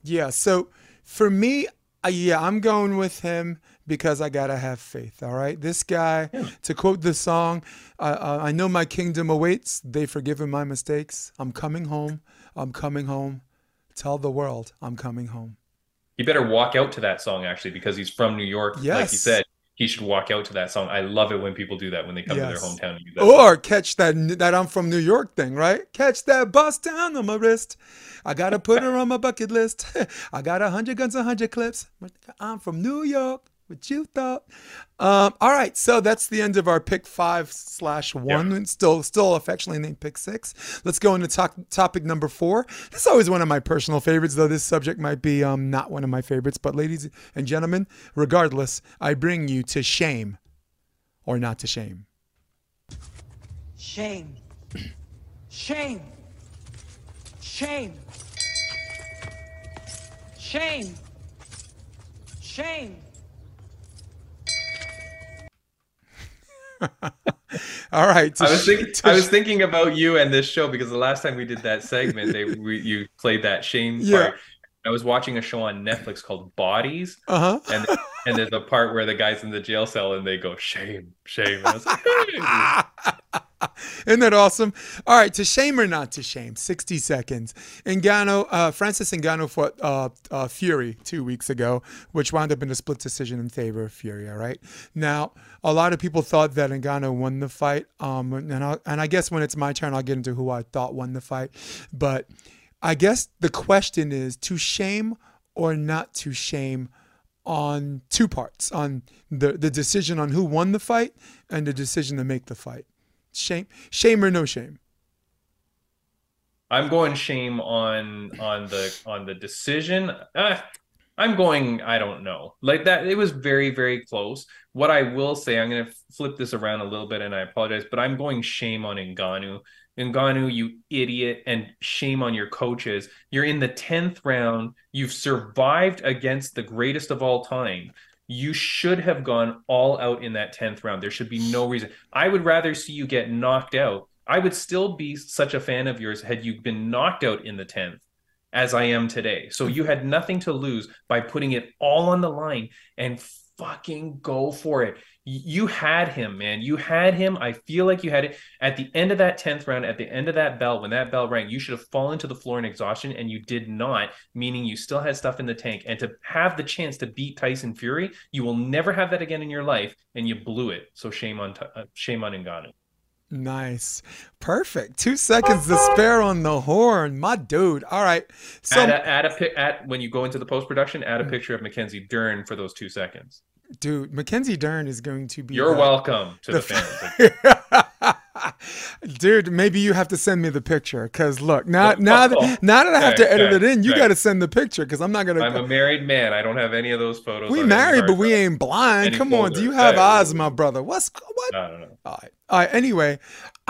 Yeah. So for me, uh, yeah, I'm going with him because I gotta have faith. All right, this guy. Yeah. To quote the song, uh, "I know my kingdom awaits. They forgiven my mistakes. I'm coming home. I'm coming home. Tell the world I'm coming home." He better walk out to that song actually because he's from New York. Yes. Like you said, he should walk out to that song. I love it when people do that when they come yes. to their hometown and use that. Or song. catch that that I'm from New York thing, right? Catch that bus down on my wrist. I gotta put her on my bucket list. I got a hundred guns, a hundred clips. I'm from New York. What you thought? Um, all right, so that's the end of our pick five slash one. Yeah. Still, still affectionately named pick six. Let's go into talk, topic number four. This is always one of my personal favorites, though this subject might be um, not one of my favorites. But ladies and gentlemen, regardless, I bring you to shame or not to shame. Shame. Shame. Shame. Shame. Shame. All right. I was thinking. I was thinking about you and this show because the last time we did that segment, they we, you played that shame yeah. part. I was watching a show on Netflix called Bodies, uh-huh. and and there's a part where the guy's in the jail cell and they go shame, shame. And I was like, Isn't that awesome? All right, to shame or not to shame? 60 seconds. Ngannou, uh, Francis Ngannou fought uh, uh, Fury two weeks ago, which wound up in a split decision in favor of Fury. All right. Now, a lot of people thought that Ngannou won the fight. Um, and, i and I guess when it's my turn, I'll get into who I thought won the fight. But I guess the question is to shame or not to shame on two parts on the, the decision on who won the fight and the decision to make the fight. Shame, shame or no shame? I'm going shame on on the on the decision. Uh, I'm going. I don't know. Like that. It was very very close. What I will say, I'm going to flip this around a little bit, and I apologize, but I'm going shame on Ngannou. Ngannou, you idiot, and shame on your coaches. You're in the tenth round. You've survived against the greatest of all time you should have gone all out in that 10th round. There should be no reason. I would rather see you get knocked out. I would still be such a fan of yours had you been knocked out in the 10th as I am today. So you had nothing to lose by putting it all on the line and fucking go for it you had him, man. You had him. I feel like you had it at the end of that 10th round, at the end of that bell, when that bell rang, you should have fallen to the floor in exhaustion and you did not, meaning you still had stuff in the tank. And to have the chance to beat Tyson Fury, you will never have that again in your life and you blew it. So shame on uh, shame on Ngannou. Nice. Perfect. Two seconds to spare on the horn. My dude. All right. So add a, add a at when you go into the post production, add a mm. picture of Mackenzie Dern for those two seconds. Dude, Mackenzie Dern is going to be. You're the, welcome to the, the fans. Dude, maybe you have to send me the picture because look now, now that now that I have to edit okay, it in, you okay. got to send the picture because I'm not gonna. I'm a married man. I don't have any of those photos. We married, but we ain't blind. Come folder. on, do you have eyes, my brother? What's what? I don't know. All right. Right. Anyway,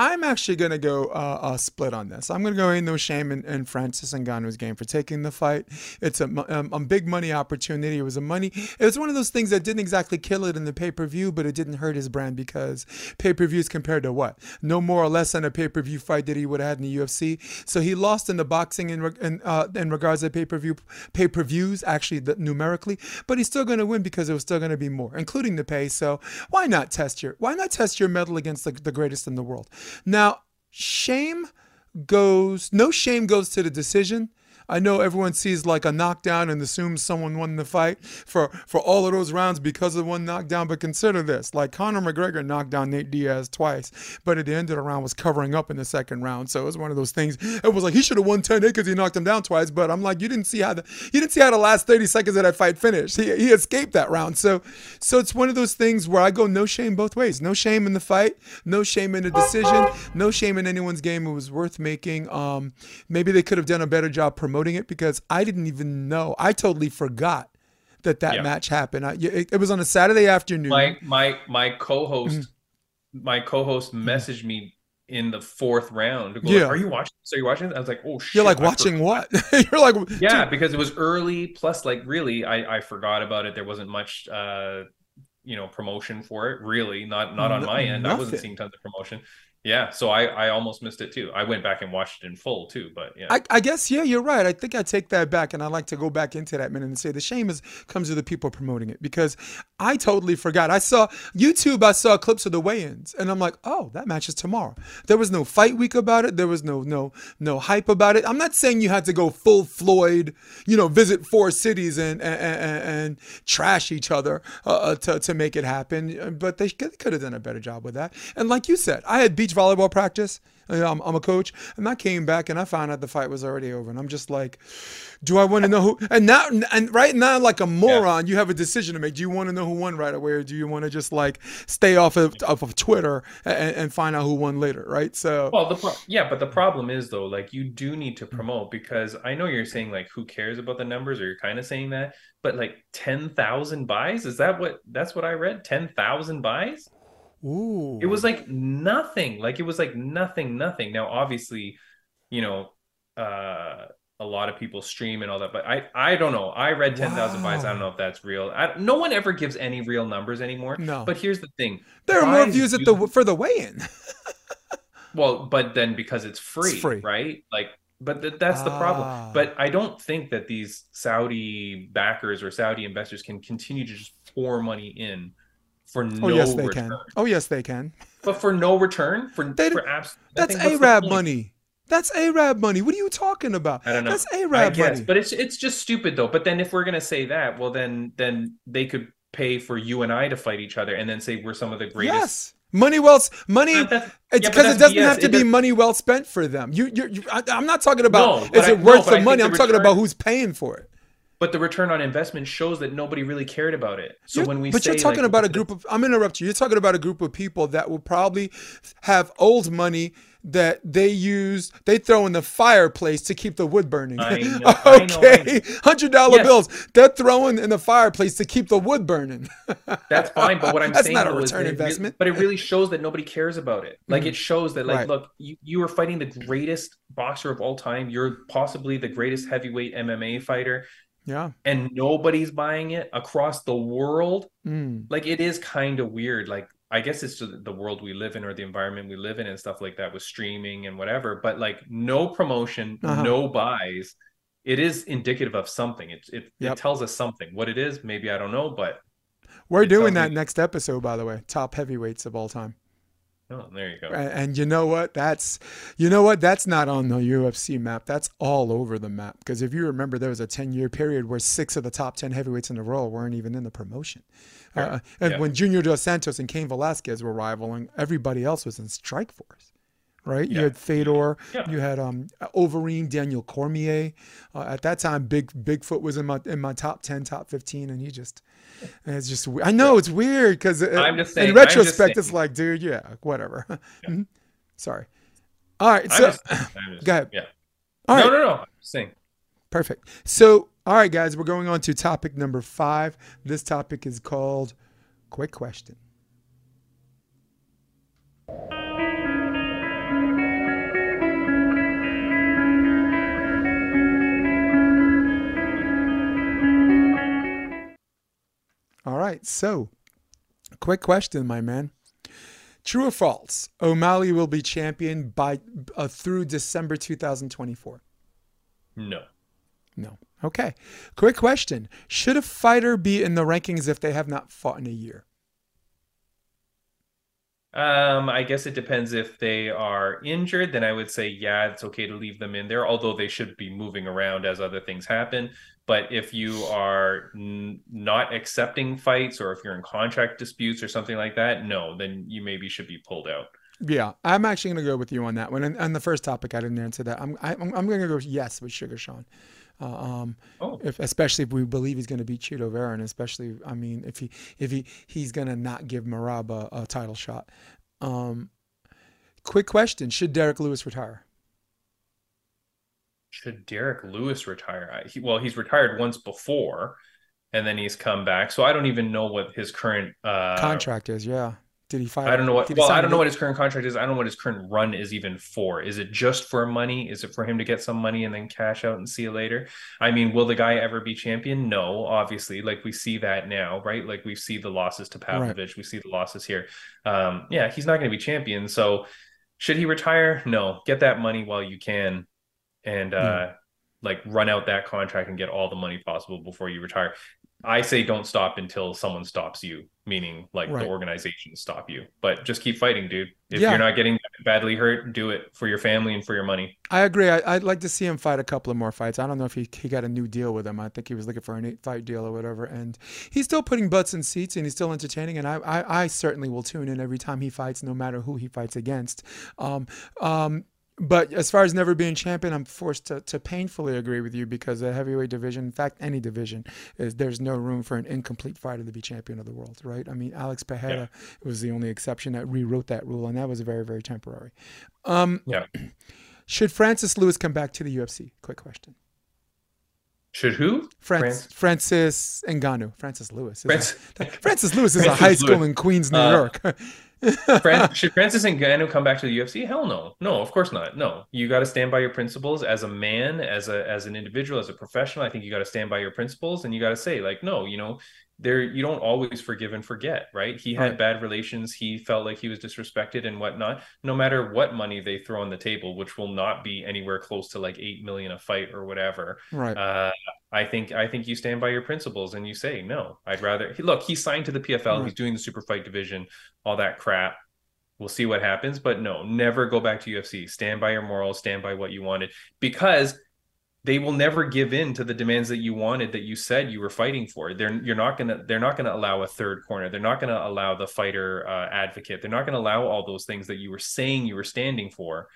I'm actually going to go uh, uh, split on this. I'm going to go in no shame in, in Francis Ngannou's game for taking the fight. It's a, um, a big money opportunity. It was a money. It was one of those things that didn't exactly kill it in the pay per view, but it didn't hurt his brand because pay per views compared to what? No more or less than a pay per view fight that he would have had in the UFC. So he lost in the boxing in in, uh, in regards to pay per view pay per views actually the, numerically, but he's still going to win because it was still going to be more, including the pay. So why not test your why not test your mettle against the, the greatest in the world? Now, shame goes, no shame goes to the decision. I know everyone sees like a knockdown and assumes someone won the fight for, for all of those rounds because of one knockdown. But consider this like Conor McGregor knocked down Nate Diaz twice, but at the end of the round was covering up in the second round. So it was one of those things. It was like he should have won 10-8 because he knocked him down twice. But I'm like, you didn't see how the you didn't see how the last 30 seconds of that fight finished. He, he escaped that round. So so it's one of those things where I go no shame both ways. No shame in the fight, no shame in the decision, no shame in anyone's game. It was worth making. Um, maybe they could have done a better job promoting promoting it because I didn't even know. I totally forgot that that yeah. match happened. I, it, it, was on a Saturday afternoon. My my my co-host, mm-hmm. my co-host mm-hmm. messaged me in the fourth round. yeah. Like, Are you watching? So you're watching? I was like, oh shit. You're like watching what? you're like, yeah, dude. because it was early. Plus, like, really, I I forgot about it. There wasn't much. uh you know promotion for it really not not on my end nothing. i wasn't seeing tons of promotion Yeah, so I I almost missed it too. I went back and watched it in full too, but yeah. I, I guess yeah, you're right. I think I take that back, and I like to go back into that minute and say the shame is comes to the people promoting it because I totally forgot. I saw YouTube. I saw clips of the weigh-ins, and I'm like, oh, that match is tomorrow. There was no fight week about it. There was no no no hype about it. I'm not saying you had to go full Floyd, you know, visit four cities and and, and, and trash each other uh, uh to to make it happen, but they could, could have done a better job with that. And like you said, I had beach volleyball practice. Uh, I'm, I'm, a coach, and I came back and I found out the fight was already over, and I'm just like, do I want to know who? And now, and right now, like a moron, yeah. you have a decision to make. Do you want to know who won right away, or do you want to just like stay off of off of Twitter and, and find out who won later, right? So, well, the pro- yeah, but the problem is though, like you do need to promote because I know you're saying like who cares about the numbers, or you're kind of saying that, but like ten thousand buys is that what that's what I read? Ten thousand buys. Ooh. It was like nothing. Like it was like nothing, nothing. Now, obviously, you know, uh, a lot of people stream and all that, but I, I don't know. I read ten thousand wow. buys. I don't know if that's real. I, no one ever gives any real numbers anymore. No. But here's the thing: there are more views at the for the weigh-in. well, but then because it's free, it's free. right? Like, but th- that's ah. the problem. Ah. But I don't think that these Saudi backers or Saudi investors can continue to just pour money in for no oh, yes, they return. Can. Oh yes, they can. But for no return, for they, for abs- that's Arab money. That's Arab money. What are you talking about? I don't know. That's Arab money. But it's it's just stupid though. But then if we're gonna say that, well then then they could pay for you and I to fight each other and then say we're some of the greatest. Yes. Money well, money. It's because yeah, it doesn't BS. have to it be does... money well spent for them. You, you, you I, am not talking about no, is it I, worth no, the money. I'm talking about who's paying for it but the return on investment shows that nobody really cared about it. So you're, when we but you're talking like, about a group of I'm interrupt you. You're talking about a group of people that will probably have old money that they use they throw in the fireplace to keep the wood burning. Know, okay, hundred dollar yes. bills they're throwing in the fireplace to keep the wood burning. That's fine, but what I'm That's saying not a return investment. It, but it really shows that nobody cares about it. Like mm-hmm. it shows that like right. look, you, you are fighting the greatest boxer of all time. You're possibly the greatest heavyweight MMA fighter. Yeah. And nobody's buying it across the world. Mm. Like it is kind of weird. Like I guess it's just the world we live in or the environment we live in and stuff like that with streaming and whatever. But like no promotion, uh-huh. no buys. It is indicative of something. It it, yep. it tells us something. What it is, maybe I don't know, but we're doing that next episode, by the way. Top heavyweights of all time. Oh, there you go. And, you know what? That's you know what? That's not on the UFC map. That's all over the map. Because if you remember, there was a ten-year period where six of the top ten heavyweights in the world weren't even in the promotion. Uh, and yeah. when Junior Dos Santos and Cain Velasquez were rivaling, everybody else was in Strikeforce right? Yeah. You had Fedor, yeah. you had um Overeem, Daniel Cormier. Uh, at that time, Big Bigfoot was in my in my top ten, top fifteen, and he just it's just I know it's weird because in retrospect, it's like, dude, yeah, whatever. Yeah. Mm-hmm. Sorry. All right, so just, just, go ahead. Yeah. All right. No, no, no. Saying. Perfect. So, all right, guys, we're going on to topic number five. This topic is called "Quick Question." All right. So, quick question, my man. True or false? O'Malley will be champion by uh, through December 2024. No. No. Okay. Quick question. Should a fighter be in the rankings if they have not fought in a year? Um, I guess it depends if they are injured, then I would say, yeah, it's okay to leave them in there, although they should be moving around as other things happen. But if you are n- not accepting fights or if you're in contract disputes or something like that, no, then you maybe should be pulled out. Yeah, I'm actually going to go with you on that one. And on the first topic, I didn't answer that. I'm I, am i am going to go yes with Sugar Sean. Uh, um, oh. if, especially if we believe he's going to beat Chito Vera, and especially, I mean, if he if he he's going to not give Merab a, a title shot. Um, quick question: Should Derrick Lewis retire? Should Derrick Lewis retire? I, He, well, he's retired once before, and then he's come back. So I don't even know what his current uh, contract is. Yeah. Did he fight? I don't know what. Well, I don't know what his current contract is. I don't know what his current run is even for. Is it just for money? Is it for him to get some money and then cash out and see you later? I mean, will the guy ever be champion? No, obviously. Like we see that now, right? Like we see the losses to Pavlovich. Right. We see the losses here. Um, yeah, he's not going to be champion. So should he retire? No. Get that money while you can, and uh, like run out that contract and get all the money possible before you retire. I say don't stop until someone stops you, meaning like Right. the organization stop you. But just keep fighting, dude. If Yeah. you're not getting badly hurt, do it for your family and for your money. I agree. I, I'd like to see him fight a couple of more fights. I don't know if he, he got a new deal with him. I think he was looking for an eight fight deal or whatever. And he's still putting butts in seats and he's still entertaining. And I, I, I certainly will tune in every time he fights, no matter who he fights against. Um, um, but as far as never being champion, I'm forced to, to painfully agree with you because the heavyweight division, in fact, any division, is there's no room for an incomplete fighter to be champion of the world, right? I mean, Alex Pereira was the only exception that rewrote that rule, and that was very, very temporary. Um, Yeah. should Francis Lewis come back to the UFC? Quick question. Should who? Francis, Francis Ngannou. Francis Lewis. is France- a- Francis Lewis is a high school Lewis. in Queens, New Uh, York. Fran- should Francis and Ngannou come back to the UFC? Hell no, no, of course not. No, you got to stand by your principles as a man, as a as an individual, as a professional. I think you got to stand by your principles, and you got to say like, no, you know, there you don't always forgive and forget, right? He had Right. bad relations. He felt like he was disrespected and whatnot. No matter what money they throw on the table, which will not be anywhere close to like eight million a fight or whatever. right. Uh, I think I think you stand by your principles and you say no. I'd rather look. He signed to the PFL. Right. He's doing the super fight division, all that crap. We'll see what happens, but no, never go back to UFC. Stand by your morals. Stand by what you wanted because they will never give in to the demands that you wanted that you said you were fighting for. They're you're not gonna they're not gonna allow a third corner. They're not gonna allow the fighter uh, advocate. They're not gonna allow all those things that you were saying you were standing for.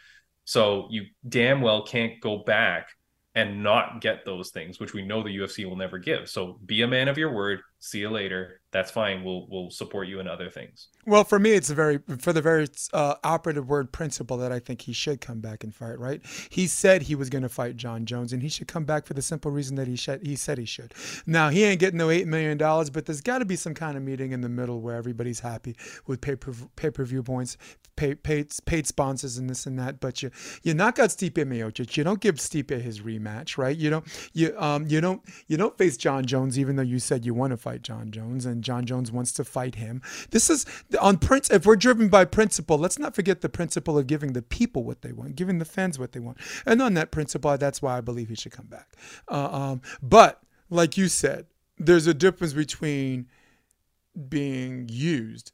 So you damn well can't go back and not get those things, which we know the UFC will never give. So be a man of your word. See you later. That's fine. We'll we'll support you in other things. Well, for me, it's a very for the very uh, operative word principle that I think he should come back and fight. Right? He said he was going to fight Jon Jones, and he should come back for the simple reason that he should, he said he should. Now he ain't getting no eight million dollars, but there's got to be some kind of meeting in the middle where everybody's happy with pay per pay per view points, pay, paid paid sponsors, and this and that. But you you knock out Stipe Miocic. You don't give Stipe his rematch, right? You don't you um you don't you don't face Jon Jones, even though you said you want to fight Jon Jones, and Jon Jones wants to fight him. This is on prince. If we're driven by principle, let's not forget the principle of giving the people what they want, giving the fans what they want. And on that principle, that's why I believe he should come back. Uh, um, but like you said, there's a difference between being used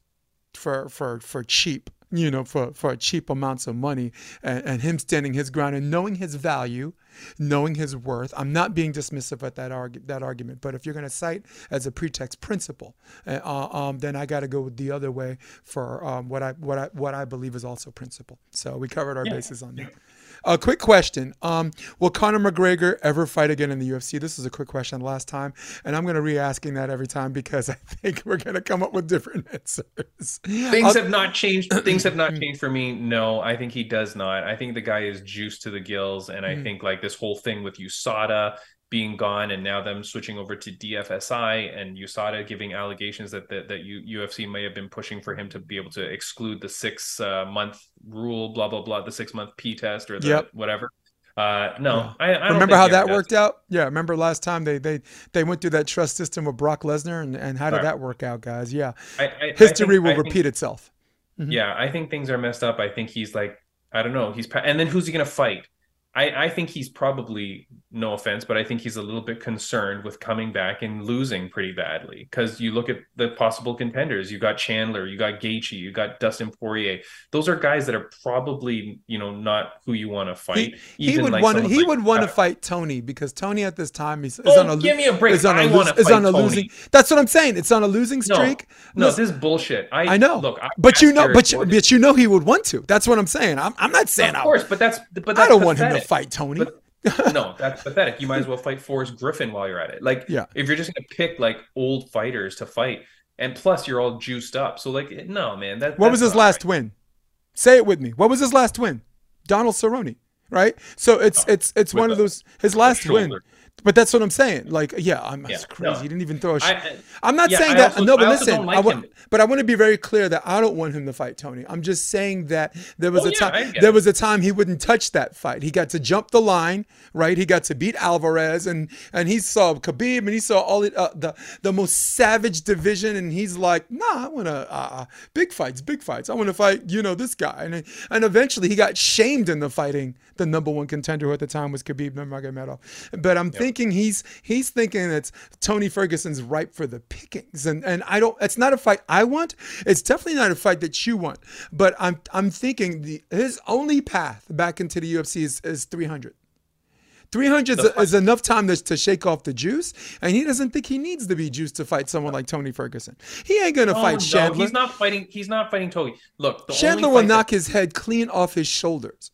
for for for cheap you know for for cheap amounts of money and, and him standing his ground and knowing his value knowing his worth. I'm not being dismissive at that argu- that argument but if you're going to cite as a pretext principle uh, um, then i got to go the other way for um, what i what i what i believe is also principle. So we covered our Yeah. bases on that a quick question. Um, will Conor McGregor ever fight again in the UFC? This is a quick question last time, and I'm going to re-asking that every time because I think we're going to come up with different answers. Things I'll- have not changed. Things have not changed for me. No, I think he does not. I think the guy is juiced to the gills, and I Mhm. think like this whole thing with USADA being gone and now them switching over to DFSI and USADA giving allegations that that, that U, UFC may have been pushing for him to be able to exclude the six uh, month rule, blah blah blah, the six month P test or the Yep. whatever. Uh, no, Yeah. I, I remember how that does. worked out? Yeah, remember last time they they they went through that trust system with Brock Lesnar, and, and how did Right. that work out, guys? Yeah, I, I, history think- will I think- repeat itself. Mhm. Yeah, I think things are messed up. I think he's like, I don't know. He's and then who's he gonna fight? I, I think he's probably no offense, but I think he's a little bit concerned with coming back and losing pretty badly. Because you look at the possible contenders, you got Chandler, you got Gaethje, you got Dustin Poirier. Those are guys that are probably you know not who you want to fight. He Even would like want to he like- would want to uh, fight Tony because Tony at this time is, is Oh, on a give me a break. is on a, wanna is on a losing. That's what I'm saying. It's on a losing No, streak. No, Listen, this is bullshit. I I know. Look, I but you know, but you, but you know he would want to. That's what I'm saying. I'm, I'm not saying of I, course, but that's but that's I don't want him to fight Tony. But- no, that's pathetic. You might as well fight Forrest Griffin while you're at it. Like, Yeah. if you're just gonna pick like old fighters to fight, and plus you're all juiced up, so like, no, man. That What was his last right. win? Say it with me. What was his last win? Donald Cerrone, right? So it's uh, it's it's one of those his last win. But that's what I'm saying. Like, yeah, I'm Yeah, that's crazy. no. He didn't even throw a shot. I- I'm not yeah, saying I that. also- no, but listen. like I wa- him. but I want to be very clear that I don't want him to fight Tony. I'm just saying that there was Oh, a yeah, time. There was a time he wouldn't touch that fight. He got to jump the line, right? He got to beat Alvarez, and and he saw Khabib, and he saw all it, uh, the the most savage division, and he's like, nah, I want to uh, uh, big fights, big fights. I want to fight, you know, this guy, and and eventually he got shamed into fighting the number one contender who at the time was Khabib Nurmagomedov. But I'm thinking he's he's thinking that Tony Ferguson's ripe for the pickings, and and I don't. It's not a fight I want. It's definitely not a fight that you want. But I'm I'm thinking the his only path back into the UFC is, is 300. 300 is, is enough time to, to shake off the juice, and he doesn't think he needs to be juiced to fight someone like Tony Ferguson. He ain't gonna Oh, fight no, Chandler. he's not fighting. He's not fighting Togi. Look, the Chandler only will knock that- his head clean off his shoulders.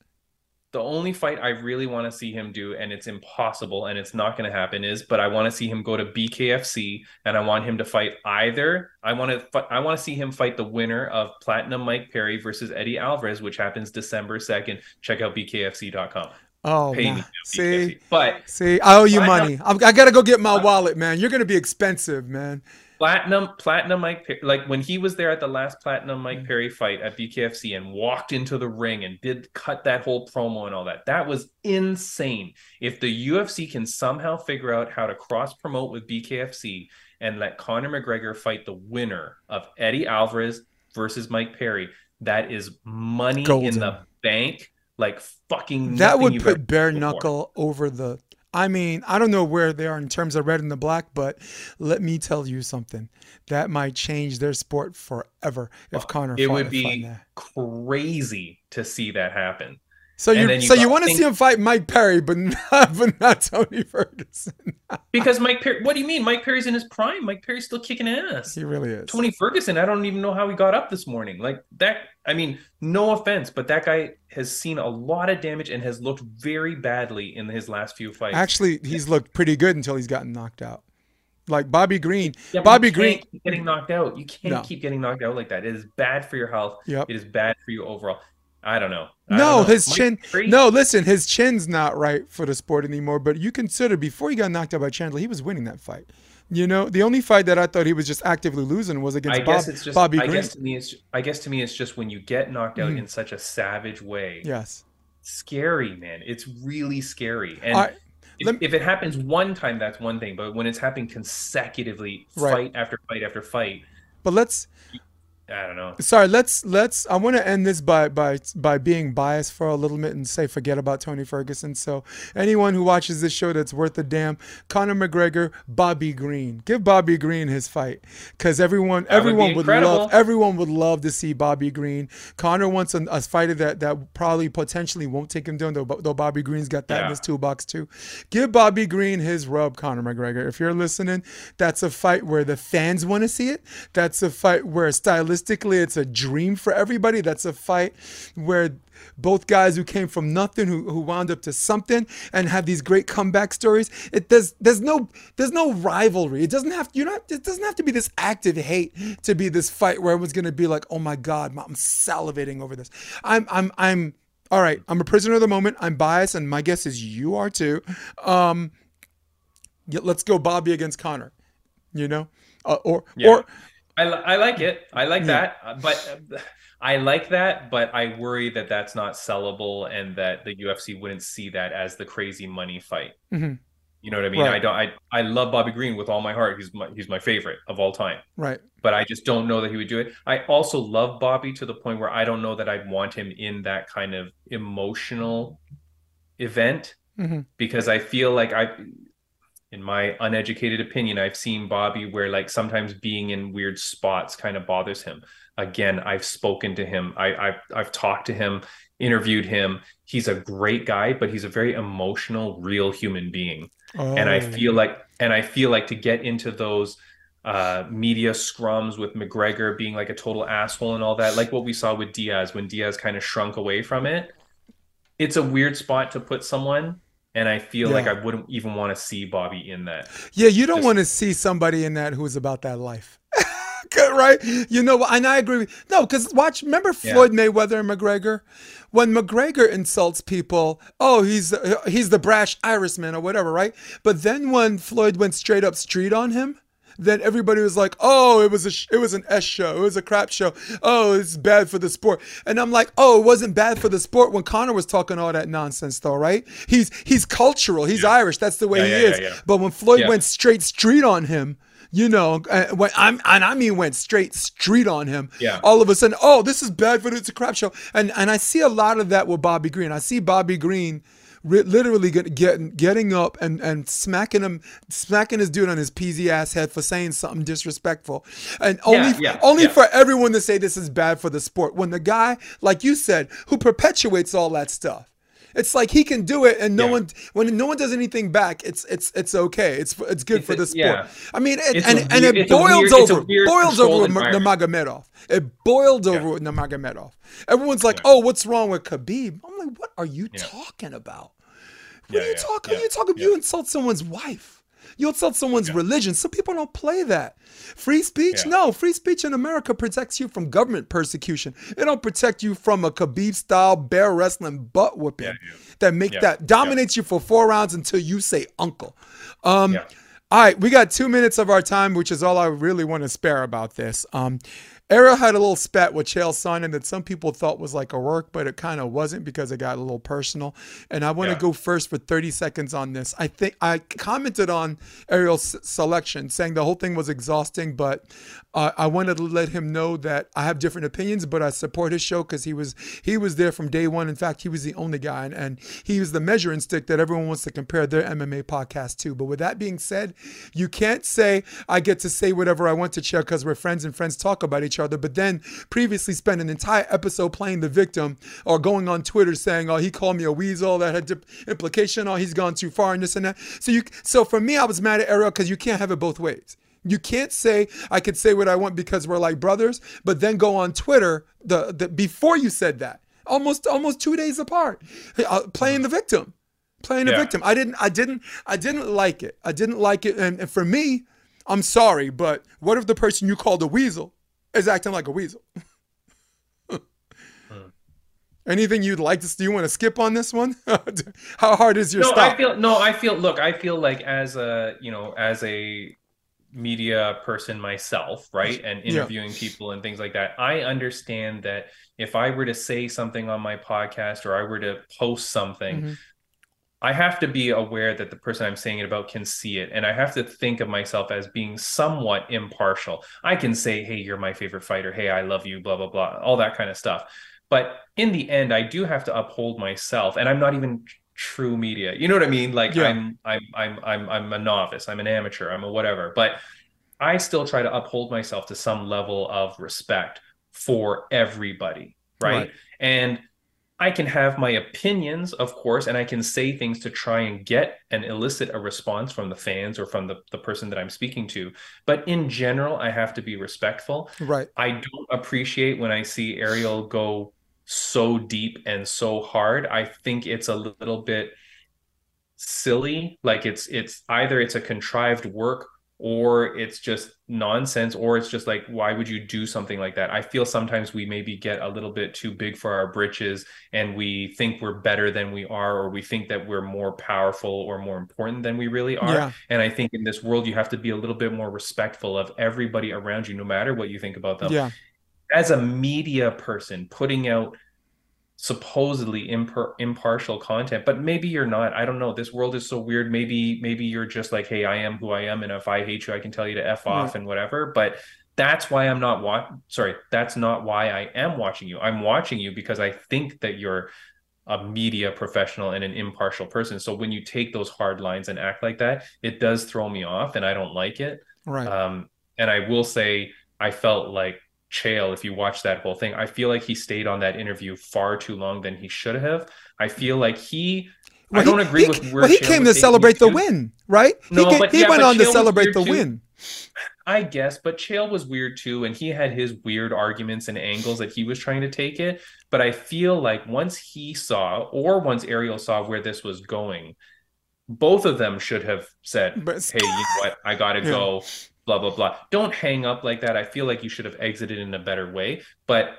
The only fight I really want to see him do, and it's impossible and it's not going to happen, is but I want to see him go to BKFC and I want him to fight either. I want to fi- I want to see him fight the winner of Platinum Mike Perry versus Eddie Alvarez, which happens December second. Check out BKFC.com. Oh, Pay see, BKFC. But see, I owe you money. I gotta go get my wallet, man. You're gonna be expensive, man. Platinum, Platinum Mike, Perry, like when he was there at the last Platinum Mm. Mike Perry fight at BKFC and walked into the ring and did cut that whole promo and all that, that was insane. If the UFC can somehow figure out how to cross promote with BKFC and let Conor McGregor fight the winner of Eddie Alvarez versus Mike Perry, that is money Golden. in the bank, like fucking. That would put bare before. knuckle over the. I mean, I don't know where they are in terms of red and the black, but let me tell you something. That might change their sport forever if Conor. It would be crazy to see that happen. So you, you so you want to see him fight Mike Perry, but not, but not Tony Ferguson. Because Mike Perry, what do you mean? Mike Perry's in his prime. Mike Perry's still kicking ass. he really is. Tony Ferguson, I don't even know how he got up this morning. Like that, I mean, no offense, but that guy has seen a lot of damage and has looked very badly in his last few fights. Actually, he's looked pretty good until he's gotten knocked out. Like Bobby Green. Yeah, Bobby you Green. getting knocked out. You can't No. keep getting knocked out like that. It is bad for your health. Yep. It is bad for you overall. I don't know. I No, don't know. his Mike chin. No, listen, his chin's not right for the sport anymore. But you consider before he got knocked out by Chandler, he was winning that fight. You know, the only fight that I thought he was just actively losing was against I Bob, guess it's just. Bobby I Green. guess to me, it's. I guess to me, it's just when you get knocked out Mhm. in such a savage way. yes. scary, man. It's really scary. And I- if, lem- if it happens one time, that's one thing. But when it's happening consecutively, Right. fight after fight after fight, But let's I don't know. sorry, let's let's I want to end this by by by being biased for a little bit and say forget about Tony Ferguson. So anyone who watches this show that's worth a damn, Conor McGregor, Bobby Green. Give Bobby Green his fight cuz everyone That would everyone would, love everyone would love to see Bobby Green. Conor wants a, a fighter that that probably potentially won't take him down though, though Bobby Green's got that in his toolbox too. Give Bobby Green his rub, Conor McGregor. If you're listening, that's a fight where the fans want to see it. That's a fight where stylistically it's a dream for everybody. That's a fight where both guys who came from nothing, who, who wound up to something, and have these great comeback stories. It does. There's no. There's no rivalry. It doesn't have. You're not. It doesn't have to be this active hate to be this fight where everyone's gonna be like, oh my god, I'm salivating over this. I'm. I'm. I'm. All right. I'm a prisoner of the moment. I'm biased, and my guess is you are too. Um, let's go, Bobby against Conor. You know, uh, or Yeah. or I, I like it. I like Yeah. that. uh, But uh, I like that. But I worry that that's not sellable and that the UFC wouldn't see that as the crazy money fight. Mhm. You know what I mean? Right. I don't. I I love Bobby Green with all my heart. He's my he's my favorite of all time. right. but I just don't know that he would do it. I also love Bobby to the point where I don't know that I'd want him in that kind of emotional event Mhm. because I feel like I, in my uneducated opinion, I've seen Bobby where like sometimes being in weird spots kind of bothers him. Again, I've spoken to him. I, I've I've talked to him, interviewed him. He's a great guy, but he's a very emotional, real human being and I Oh. feel like and I feel like to get into those uh media scrums with McGregor being like a total asshole and all that, like what we saw with Diaz when Diaz kind of shrunk away from it. It's a weird spot to put someone, and I feel like I wouldn't even want to see Bobby in that. Yeah, you don't Just- want to see somebody in that who's about that life. right? You know, and I agree. With, no, because watch. Remember Yeah. Floyd Mayweather and McGregor. When McGregor insults people, oh, he's he's the brash Irishman or whatever, right? But then when Floyd went straight up street on him, then everybody was like, "Oh, it was a sh- it was an S show, it was a crap show. Oh, it's bad for the sport." And I'm like, "Oh, it wasn't bad for the sport when Conor was talking all that nonsense, though, right? He's he's cultural, he's Irish, that's the way Yeah, he yeah, is. yeah, yeah. But when Floyd Yeah. went straight street on him." You know, uh, when I'm and I mean went straight street on him. Yeah. All of a sudden, oh, this is bad for the, it's a crap show, and and I see a lot of that with Bobby Green. I see Bobby Green literally get, getting getting up and and smacking him, smacking his dude on his peasy ass head for saying something disrespectful, and only yeah, only yeah. for everyone to say this is bad for the sport. When the guy, like you said, who perpetuates all that stuff. It's like he can do it, and no Yeah. one when no one does anything back. It's it's it's okay. It's it's good It's for the sport. yeah. I mean, it, It's a and and it boils weird- over boils over with Nurmagomedov. It boiled over with Nurmagomedov. Everyone's like, "Oh, what's wrong with Khabib?" I'm like, "What are you talking about? What are you talking? yeah, you talking? You insult someone's wife. You insult someone's religion. Some people don't play that. Free speech? Yeah. No, free speech in America protects you from government persecution. It don't protect you from a Khabib style bear wrestling butt whooping Yeah, yeah. that make Yeah, that dominates you for four rounds until you say uncle. Um, Yeah. all right, we got two minutes of our time, which is all I really want to spare about this. Um, Ariel had a little spat with Chael Sonnen that some people thought was like a work, but it kind of wasn't because it got a little personal. And I want to Yeah. go first for 30 seconds on this. I think I commented on Ariel's selection, saying the whole thing was exhausting, but uh, I wanted to let him know that I have different opinions, but I support his show because he was he was there from day one. In fact, he was the only guy, and, and he was the measuring stick that everyone wants to compare their MMA podcast to. But with that being said, you can't say I get to say whatever I want to Chael because we're friends and friends talk about each other, but then previously spend an entire episode playing the victim or going on Twitter saying, "Oh, he called me a weasel," that had dip- implication. Oh, he's gone too far and this and that. So you, so for me, I was mad at Ariel because you can't have it both ways. You can't say I could say what I want because we're like brothers, but then go on Twitter the, the before you said that, almost almost two days apart, uh, playing the victim, playing the Yeah. victim. I didn't, I didn't, I didn't like it. I didn't like it, and, and for me, I'm sorry, but what if the person you called a weasel is acting like a weasel? Anything you'd like to? Do you want to skip on this one? How hard is your no, stop? I feel no, I feel look, I feel like as a you know, as a media person myself, right? And Yeah. interviewing people and things like that, I understand that if I were to say something on my podcast or I were to post something, Mhm. I have to be aware that the person I'm saying it about can see it. And I have to think of myself as being somewhat impartial. I can say, hey, you're my favorite fighter. Hey, I love you, blah, blah, blah, all that kind of stuff. But in the end, I do have to uphold myself. And I'm not even true media. You know what I mean? Like Yeah. I'm I'm I'm I'm I'm a novice, I'm an amateur, I'm a whatever. But I still try to uphold myself to some level of respect for everybody. Right. Right. And I can have my opinions, of course, and I can say things to try and get and elicit a response from the fans or from the, the person that I'm speaking to. But in general, I have to be respectful. right. I don't appreciate when I see Ariel go so deep and so hard. I think it's a little bit silly. Like it's it's either it's a contrived work or it's just nonsense or it's just like why would you do something like that? I feel sometimes we maybe get a little bit too big for our britches and we think we're better than we are or we think that we're more powerful or more important than we really are. Yeah. And I think in this world you have to be a little bit more respectful of everybody around you no matter what you think about them Yeah. As a media person putting out supposedly impar- impartial content but maybe you're not. I don't know. This world is so weird. Maybe maybe you're just like hey i am who i am and if i hate you i can tell you to f off Right. and whatever but that's why i'm not wa- sorry that's not why i am watching you. I'm watching you because i think that you're a media professional and an impartial person. So when you take those hard lines and act like that it does throw me off and i don't like it. Right. um, and I will say, I felt like Chael, if you watch that whole thing, I feel like he stayed on that interview far too long than he should have. I feel like he, I don't he- agree he- with where Well, he Chael came to celebrate the to. win, right? No, he, but he yeah, went but on to Chael was celebrate the too. win. I guess, but Chael was weird too, and he had his weird arguments and angles that he was trying to take it. But I feel like once he saw, or once Ariel saw where this was going, both of them should have said, "Hey, you know what? I got to Yeah. go." Blah blah blah. Don't hang up like that. I feel like you should have exited in a better way, but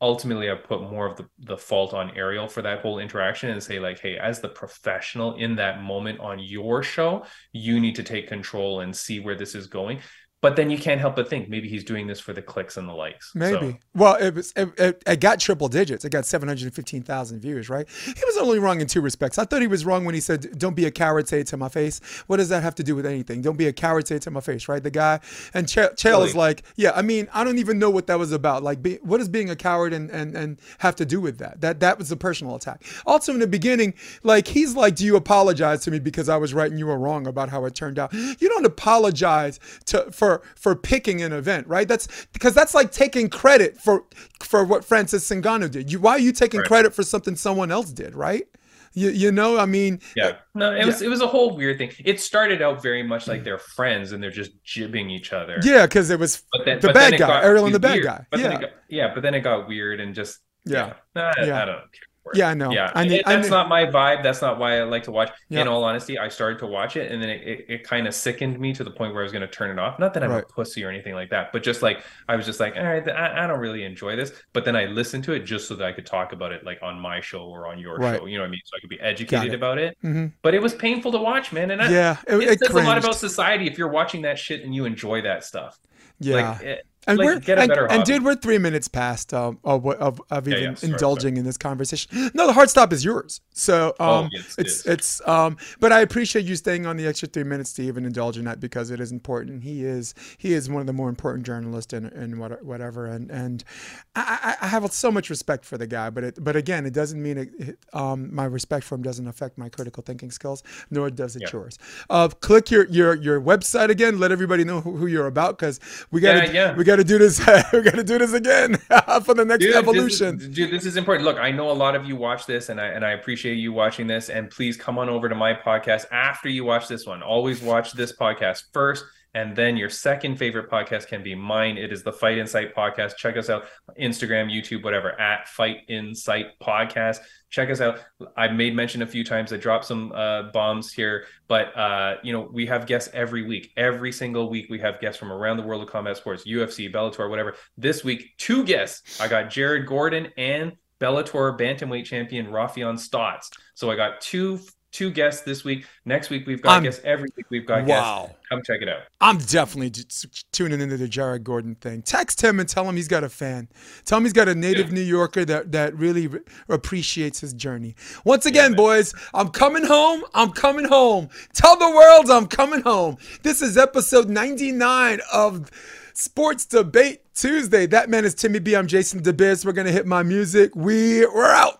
ultimately I put more of the, the fault on Ariel for that whole interaction and say like, hey, as the professional in that moment on your show, you need to take control and see where this is going but then you can't help but think maybe he's doing this for the clicks and the likes. Maybe. So. Well, it was it, it, it, got triple digits. It got seven hundred fifteen thousand views. Right. He was only wrong in two respects. I thought he was wrong when he said, "Don't be a coward, say it to my face." What does that have to do with anything? Don't be a coward, say it to my face. Right. The guy and Ch- Chael really? is like, yeah. I mean, I don't even know what that was about. Like, be, what does being a coward and, and and have to do with that? That that was a personal attack. Also, in the beginning, like he's like, "Do you apologize to me because I was right and you were wrong about how it turned out?" You don't apologize to for for picking an event, right? That's because that's like taking credit for for what Francis Ngannou did. You, why are you taking right. credit for something someone else did, right? You, you know, I mean, yeah, no, it yeah. was it was a whole weird thing. It started out very much like mm. they're friends and they're just jibbing each other. Yeah, because it was then, the bad guy, Ariel and the bad weird. guy. But yeah, got, yeah, but then it got weird and just yeah, yeah. I, yeah. I don't care. Yeah, I know. Yeah, I it, that's I not my vibe. That's not why I like to watch. Yeah. In all honesty, I started to watch it, and then it, it, it kind of sickened me to the point where I was going to turn it off. Not that I'm right. a pussy or anything like that, but just like I was just like, all right, I, I, don't really enjoy this. But then I listened to it just so that I could talk about it, like on my show or on your right. show. You know what I mean? So I could be educated it. about it. Mm-hmm. But it was painful to watch, man. And I, yeah, it, it, it says a lot about society if you're watching that shit and you enjoy that stuff. Yeah. Like, it, and like, we're and, and, dude, we're three minutes past um, of, of, of even yeah, yeah, indulging in this conversation. No, the hard stop is yours. So oh, um, oh, yes, it's it it's um, but I appreciate you staying on the extra three minutes to even indulge in that because it is important. He is he is one of the more important journalists in, in what, whatever. And and I, I have so much respect for the guy, but it but again, it doesn't mean it, um, my respect for him doesn't affect my critical thinking skills, nor does it yeah. yours. Uh, click your your your website again. Let everybody know who, who you're about because we got to we got to do this. We're gonna do this again for the next dude, evolution. This is, dude, this is important. Look, I know a lot of you watch this, and I and I appreciate you watching this. And please come on over to my podcast after you watch this one. Always watch this podcast first. And then your second favorite podcast can be mine. It is the Fight in Sight podcast. Check us out Instagram, YouTube, whatever, at Fight in Sight Podcast check us out. I've made mention a few times. I dropped some uh, bombs here, but uh, you know we have guests every week. Every single week we have guests from around the world of combat sports, UFC, Bellator, whatever. This week, two guests. I got Jared Gordon and Bellator bantamweight champion Raufeon Stots. So I got two two guests this week. Next week we've got I'm, guests. Every week we've got wow. guests. Come check it out. I'm definitely tuning into the Jared Gordon thing. Text him and tell him he's got a fan. Tell him he's got a native yeah. New Yorker that that really re- appreciates his journey. Once again, yeah, boys, I'm coming home. I'm coming home. Tell the world I'm coming home. This is episode 99 of Sports Debate Tuesday. That man is Timmy B. I'm Jason DeBiz. We're gonna hit my music. We we're out.